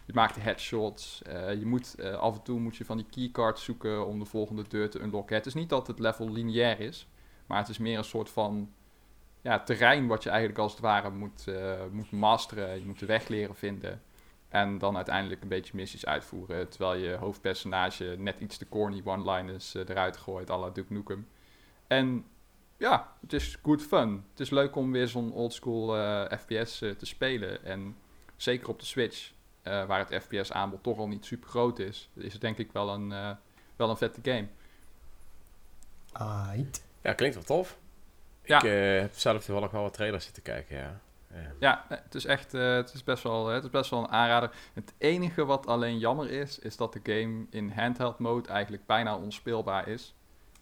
je maakt headshots. Eh, je moet, af en toe moet je van die keycards zoeken om de volgende deur te unlocken. Het is niet dat het level lineair is. Maar het is meer een soort van ja, terrein wat je eigenlijk als het ware moet, uh, moet masteren. Je moet de weg leren vinden. En dan uiteindelijk een beetje missies uitvoeren. Terwijl je hoofdpersonage net iets te corny one-liners eruit gooit, à la Duke Nukem. En ja, het is good fun. Het is leuk om weer zo'n oldschool uh, FPS te spelen. En zeker op de Switch, waar het FPS aanbod toch al niet super groot is, is het denk ik wel een, wel een vette game. Aight. Ja, klinkt wel tof. Ja. Ik uh, heb zelf toevallig wel wat trailers zitten kijken, ja. Ja, het is echt uh, het is best wel, het is best wel een aanrader. Het enige wat alleen jammer is, is dat de game in handheld mode eigenlijk bijna onspeelbaar is.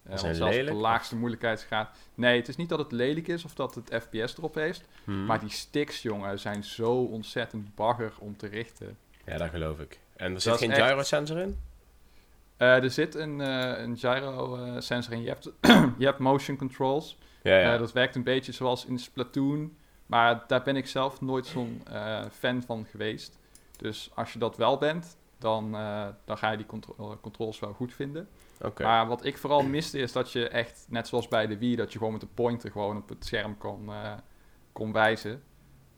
Uh, zelfs op de laagste moeilijkheidsgraad. Nee, het is niet dat het lelijk is of dat het FPS erop heeft. Hmm. Maar die sticks, jongen, zijn zo ontzettend bagger om te richten. Ja, dat geloof ik. En er zit geen gyro-sensor in? Uh, er zit een, uh, een gyro-sensor in. Je hebt, je hebt motion controls. Ja, ja. Dat werkt een beetje zoals in Splatoon. Maar daar ben ik zelf nooit zo'n fan van geweest. Dus als je dat wel bent, dan, dan ga je die contro controls wel goed vinden. Okay. Maar wat ik vooral miste is dat je echt, net zoals bij de Wii, dat je gewoon met de pointer gewoon op het scherm kon, kon wijzen.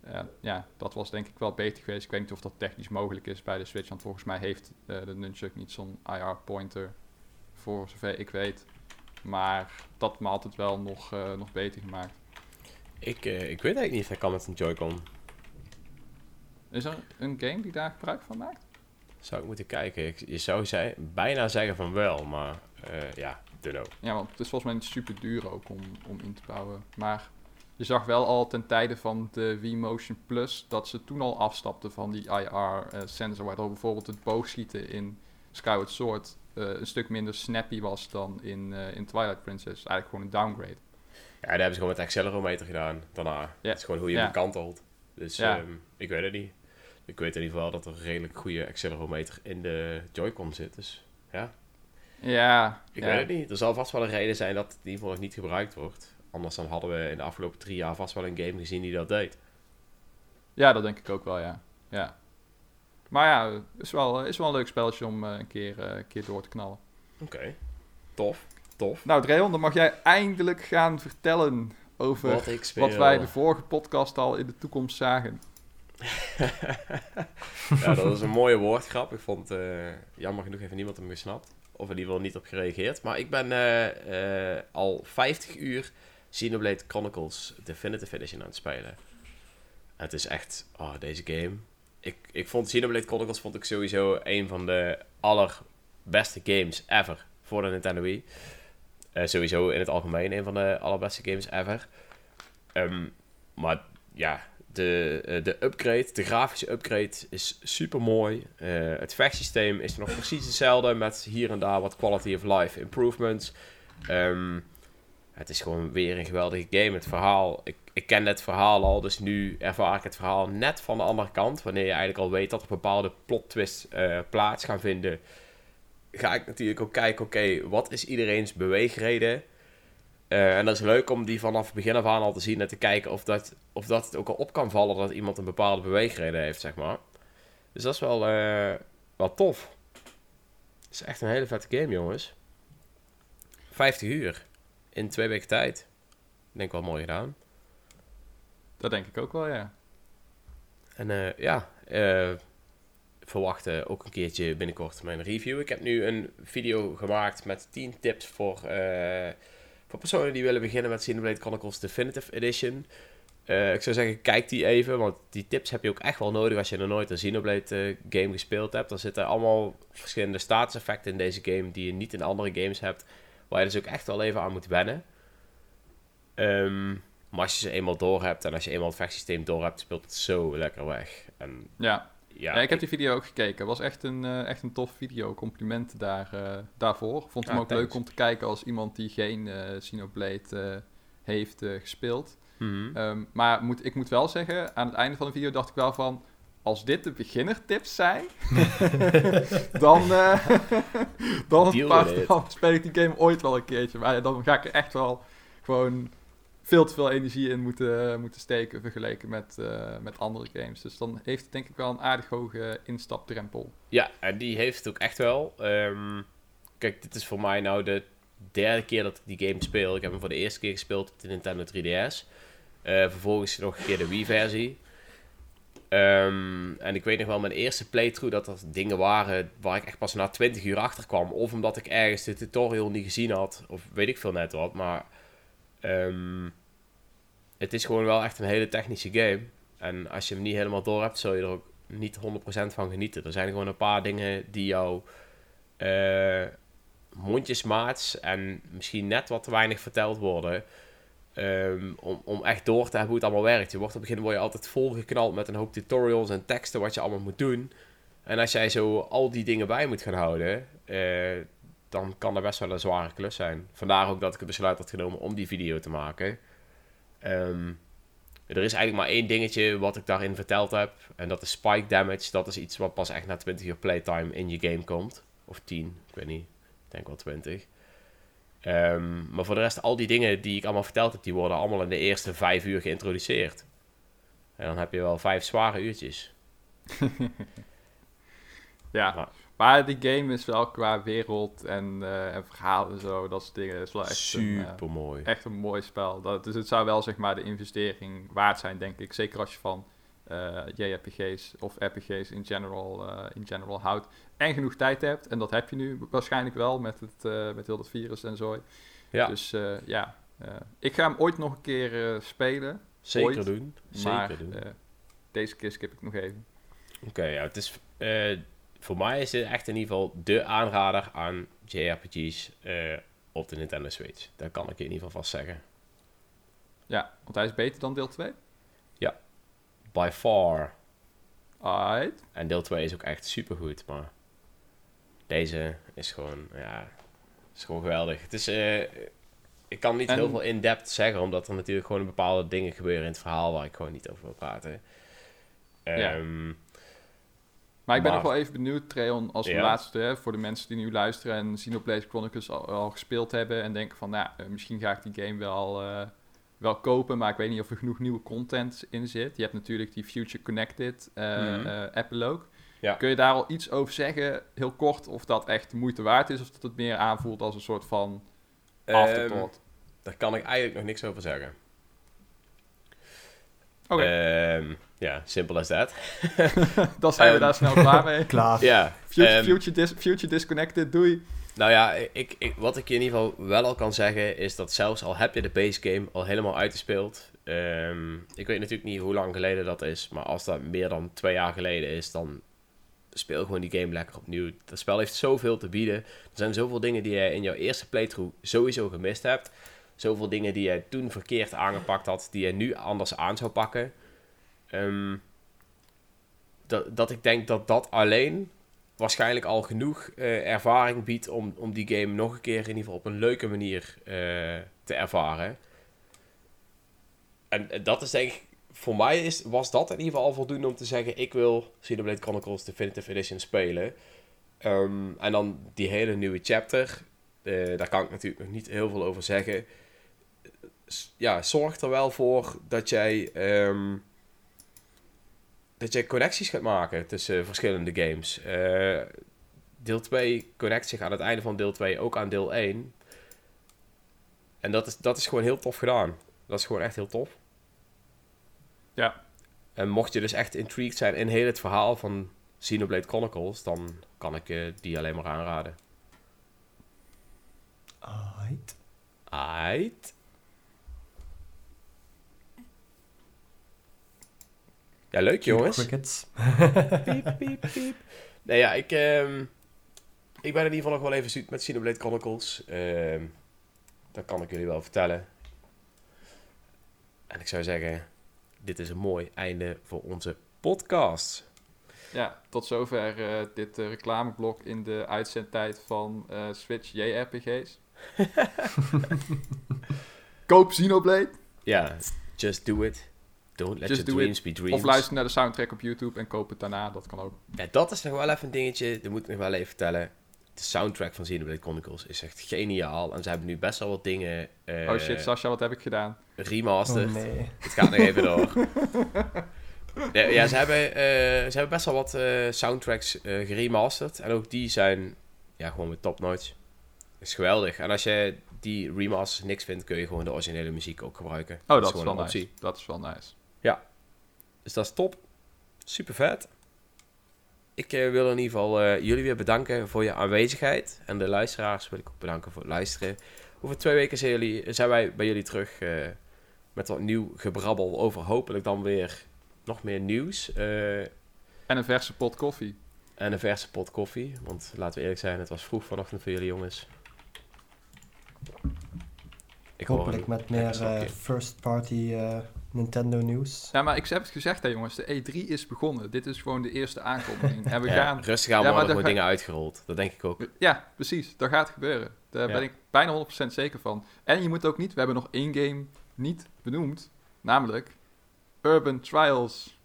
Uh, ja, dat was denk ik wel beter geweest. Ik weet niet of dat technisch mogelijk is bij de Switch. Want volgens mij heeft uh, de Nunchuk niet zo'n IR-pointer. Voor zover ik weet. Maar dat me altijd wel nog, uh, nog beter gemaakt. Ik, ik weet eigenlijk niet of hij kan met een Joy-Con. Is er een game die daar gebruik van maakt? Zou ik moeten kijken. Ik, je zou zei, bijna zeggen van wel, maar ja, don't know. Ja, want het is volgens mij niet super duur ook om, om in te bouwen. Maar je zag wel al ten tijde van de Wii Motion Plus dat ze toen al afstapten van die IR-sensor, uh, waardoor bijvoorbeeld het boogschieten in Skyward Sword uh, een stuk minder snappy was dan in, uh, in Twilight Princess. Eigenlijk gewoon een downgrade. Ja, daar hebben ze gewoon met accelerometer gedaan daarna. Dat is gewoon hoe je hem kantelt. Dus um, ik weet het niet. Ik weet in ieder geval dat er een redelijk goede accelerometer in de Joy-Con zit. Dus ja. Ja. Ik weet het niet. Er zal vast wel een reden zijn dat het in ieder geval nog niet gebruikt wordt. Anders dan hadden we in de afgelopen drie jaar vast wel een game gezien die dat deed. Ja, dat denk ik ook wel, ja. ja. Maar ja, is wel, is wel een leuk spelletje om uh, een, keer, uh, een keer door te knallen. Oké, tof, tof. Nou, Dreon, dan mag jij eindelijk gaan vertellen over wat, wat, wij de vorige podcast al in de toekomst zagen. ja, dat is een mooie woordgrap. Ik vond uh, jammer genoeg even niemand hem gesnapt. Of in ieder geval niet op gereageerd. Maar ik ben al 50 uur Xenoblade Chronicles Definitive Edition aan het spelen. Het is echt, oh, deze game. Ik, ik vond Xenoblade Chronicles vond ik sowieso een van de allerbeste games ever voor de Nintendo Wii. Uh, sowieso in het algemeen een van de allerbeste games ever. Um, maar ja, de, uh, de upgrade, de grafische upgrade is super mooi. Uh, het vechtsysteem is nog precies hetzelfde met hier en daar wat quality of life improvements. Um, het is gewoon weer een geweldige game. Het verhaal, ik, ik ken het verhaal al, dus nu ervaar ik het verhaal net van de andere kant. Wanneer je eigenlijk al weet dat er bepaalde plot twists uh, plaats gaan vinden, ga ik natuurlijk ook kijken, oké, wat is iedereen's beweegreden? Uh, en dat is leuk om die vanaf begin af aan al te zien en te kijken of dat, of dat het ook al op kan vallen dat iemand een bepaalde beweegreden heeft, zeg maar. Dus dat is wel, uh, wel tof. Het is echt een hele vette game, jongens. 50 uur in twee weken tijd. Ik denk wel mooi gedaan. Dat denk ik ook wel, ja. En uh, ja, uh, verwachten ook een keertje binnenkort mijn review. Ik heb nu een video gemaakt met 10 tips voor, uh, voor personen die willen beginnen met Xenoblade Chronicles Definitive Edition. ik zou zeggen, kijk die even, want die tips heb je ook echt wel nodig als je nog nooit een Xenoblade game gespeeld hebt. Er zitten allemaal verschillende staatseffecten in deze game die je niet in andere games hebt. Waar je dus ook echt wel even aan moet wennen. Um, maar als je ze eenmaal door hebt en als je eenmaal het vechtsysteem door hebt, speelt het zo lekker weg. En, ja. Ja, ja, ik heb die video ook gekeken. Het was echt een, uh, echt een tof video. Complimenten daar, uh, daarvoor. Vond hem ook leuk om te kijken als iemand die geen uh, Xenoblade heeft gespeeld. Mm -hmm. um, maar moet, ik moet wel zeggen, aan het einde van de video dacht ik wel van als dit de beginnertips zijn, dan, uh, dan, dan, speel ik die game ooit wel een keertje. Maar dan ga ik er echt wel gewoon veel te veel energie in moeten, moeten steken vergeleken met, uh, met andere games. Dus dan heeft het denk ik wel een aardig hoge instapdrempel. Ja, en die heeft het ook echt wel. Um, kijk, dit is voor mij nou de derde keer dat ik die game speel. Ik heb hem voor de eerste keer gespeeld op de Nintendo 3DS. Eh, vervolgens nog een keer de Wii-versie. Ehm, en ik weet nog wel, mijn eerste playthrough, dat er dingen waren waar ik echt pas na 20 uur achter kwam. Of omdat ik ergens de tutorial niet gezien had, of weet ik veel net wat. Maar ehm, het is gewoon wel echt een hele technische game. En als je hem niet helemaal door hebt, zul je er ook niet 100% van genieten. Er zijn gewoon een paar dingen die jou uh, mondjesmaats en misschien net wat te weinig verteld worden. Ehm, om, om echt door te hebben hoe het allemaal werkt. Je wordt op het begin word je altijd volgeknald met een hoop tutorials en teksten wat je allemaal moet doen. En als jij zo al die dingen bij moet gaan houden, uh, dan kan dat best wel een zware klus zijn. Vandaar ook dat ik het besluit had genomen om die video te maken. Um, er is eigenlijk maar één dingetje wat ik daarin verteld heb. En dat is spike damage. Dat is iets wat pas echt na 20 uur playtime in je game komt. Of 10, ik weet niet. Ik denk wel 20. Um, maar voor de rest, al die dingen die ik allemaal verteld heb, die worden allemaal in de eerste vijf uur geïntroduceerd. En dan heb je wel vijf zware uurtjes. ja, maar, maar, die game is wel qua wereld en, uh, en verhaal en zo, dat soort dingen, is wel echt super een, uh, mooi. Echt een mooi spel. Dat, dus het zou wel zeg maar de investering waard zijn, denk ik. Zeker als je van JRPG's of RPG's in general, in general houdt en genoeg tijd hebt. En dat heb je nu waarschijnlijk wel met, het, uh, met heel dat virus en zo. Ja. Dus ja, ik ga hem ooit nog een keer spelen. Zeker ooit. doen. Zeker maar, doen. deze keer skip ik nog even. Oké, okay, ja, het is... voor mij is dit echt in ieder geval de aanrader aan JRPG's op de Nintendo Switch. Dat kan ik in ieder geval vast zeggen. Ja, want hij is beter dan deel 2? By far. Alright. En deel 2 is ook echt supergoed, maar deze is gewoon, ja, is gewoon geweldig. Het is, uh, ik kan niet En- heel veel in-depth zeggen, omdat er natuurlijk gewoon bepaalde dingen gebeuren in het verhaal waar ik gewoon niet over wil praten. Ja. Ehm, Maar ik ben Maar- nog wel even benieuwd, Treon, als Ja. laatste, hè, voor de mensen die nu luisteren en Xenoblade Chronicles al, al gespeeld hebben en denken van, nou, eh, misschien ga ik die game wel, eh, wel kopen, maar ik weet niet of er genoeg nieuwe content in zit. Je hebt natuurlijk die Future Connected eh Mhm. eh, epilogue. Ja. Kun je daar al iets over zeggen, heel kort, of dat echt de moeite waard is, of dat het meer aanvoelt als een soort van ehm, afterthought? daar kan ik eigenlijk nog niks over zeggen. Oké, Ehm, ja, simple as that. dan zijn we ehm, daar snel klaar mee. Klaar. ja, Future, future, dis- future Disconnected, doei. Nou ja, ik, ik, wat ik je in ieder geval wel al kan zeggen, is dat zelfs al heb je de base game al helemaal uitgespeeld. ehm, ik weet natuurlijk niet hoe lang geleden dat is, maar als dat meer dan twee jaar geleden is, dan speel gewoon die game lekker opnieuw. Het spel heeft zoveel te bieden. Er zijn zoveel dingen die je in jouw eerste playthrough sowieso gemist hebt. Zoveel dingen die je toen verkeerd aangepakt had, die je nu anders aan zou pakken. Ehm, dat, dat ik denk dat dat alleen waarschijnlijk al genoeg eh, ervaring biedt om, om die game nog een keer in ieder geval op een leuke manier eh, te ervaren. En dat is denk ik, voor mij is, was dat in ieder geval al voldoende om te zeggen, ik wil Xenoblade Chronicles Definitive Edition spelen. Ehm, en dan die hele nieuwe chapter, eh, daar kan ik natuurlijk nog niet heel veel over zeggen. Ja, zorg er wel voor dat jij, ehm, dat jij connecties gaat maken tussen verschillende games. Eh, deel 2 connect zich aan het einde van deel 2 ook aan deel 1. En dat is, dat is gewoon heel tof gedaan. Dat is gewoon echt heel tof. Ja. En mocht je dus echt intrigued zijn in heel het verhaal van Xenoblade Chronicles, dan kan ik je die alleen maar aanraden. Alright. Aight. Ja, leuk jongens. Crickets. Piep, piep, piep. Nee, ja, ik, ehm, ik ben in ieder geval nog wel even zoet met Xenoblade Chronicles. Ehm, dat kan ik jullie wel vertellen. En ik zou zeggen, dit is een mooi einde voor onze podcast. Ja, tot zover eh, dit eh, reclameblok in de uitzendtijd van eh, Switch JRPG's. Koop Xenoblade. Ja, just do it. Don't let Just your do dreams be dreams. Of luister naar de soundtrack op YouTube en koop het daarna. Dat kan ook. Ja, dat is nog wel even een dingetje. Dat moet ik nog wel even vertellen. De soundtrack van Xenoblade Chronicles is echt geniaal. En ze hebben nu best wel wat dingen eh, oh shit, Sascha, wat heb ik gedaan? remastered. Oh nee. Het gaat nog even door. Ja, ja, ze, hebben, eh, ze hebben best wel wat eh, soundtracks eh geremasterd. En ook die zijn ja, gewoon met top notch. is geweldig. En als je die remasters niks vindt, kun je gewoon de originele muziek ook gebruiken. Oh, dat, is gewoon wel een nice. Dat is wel nice. Dus dat is top. Super vet. Ik eh, wil in ieder geval eh, jullie weer bedanken voor je aanwezigheid. En de luisteraars wil ik ook bedanken voor het luisteren. Over twee weken zijn, jullie, zijn wij bij jullie terug eh, met wat nieuw gebrabbel over hopelijk dan weer nog meer nieuws. eh, En een verse pot koffie. en een verse pot koffie. Want laten we eerlijk zijn, het was vroeg vanochtend voor jullie jongens. Ik Hopelijk met meer eh, first-party eh, Nintendo nieuws. Ja, maar ik heb het gezegd, hè, jongens. De E3 is begonnen. Dit is gewoon de eerste aankondiging. En we Ja, gaan... rustig aan Ja, maar worden, dan gewoon ga- dingen uitgerold. Dat denk ik ook. Ja, precies. Dat gaat gebeuren. Daar Ja. ben ik bijna 100% zeker van. En je moet ook niet... We hebben nog één game niet benoemd. Namelijk Urban Trials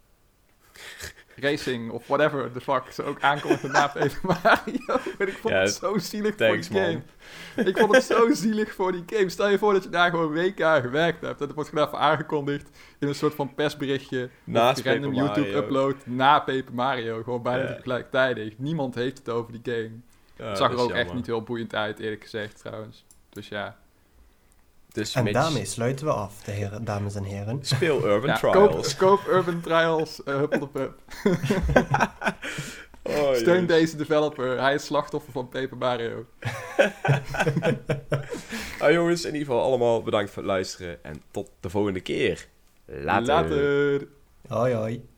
Racing of whatever the fuck ze ook aankondigen na Paper Mario. En ik vond Ja, het zo zielig thanks, voor die man. game. Ik vond het zo zielig voor die game. Stel je voor dat je daar gewoon week aan gewerkt hebt. En het wordt even aangekondigd in een soort van persberichtje. Naast random Paper Mario. YouTube upload na Paper Mario. Gewoon bijna Ja. tegelijkertijd. Niemand heeft het over die game. Het zag dat er ook echt niet heel boeiend uit, eerlijk gezegd, trouwens. Dus ja. Dus En Mitch, daarmee sluiten we af, de heren, dames en heren. speel Urban ja Trials. koop Urban Trials, uh, Huppel de Pup. Oh, Steun deze developer. Hij is slachtoffer van Paper Mario. Ah, jongens, in ieder geval allemaal bedankt voor het luisteren. En tot de volgende keer. Later. Later. Hoi hoi.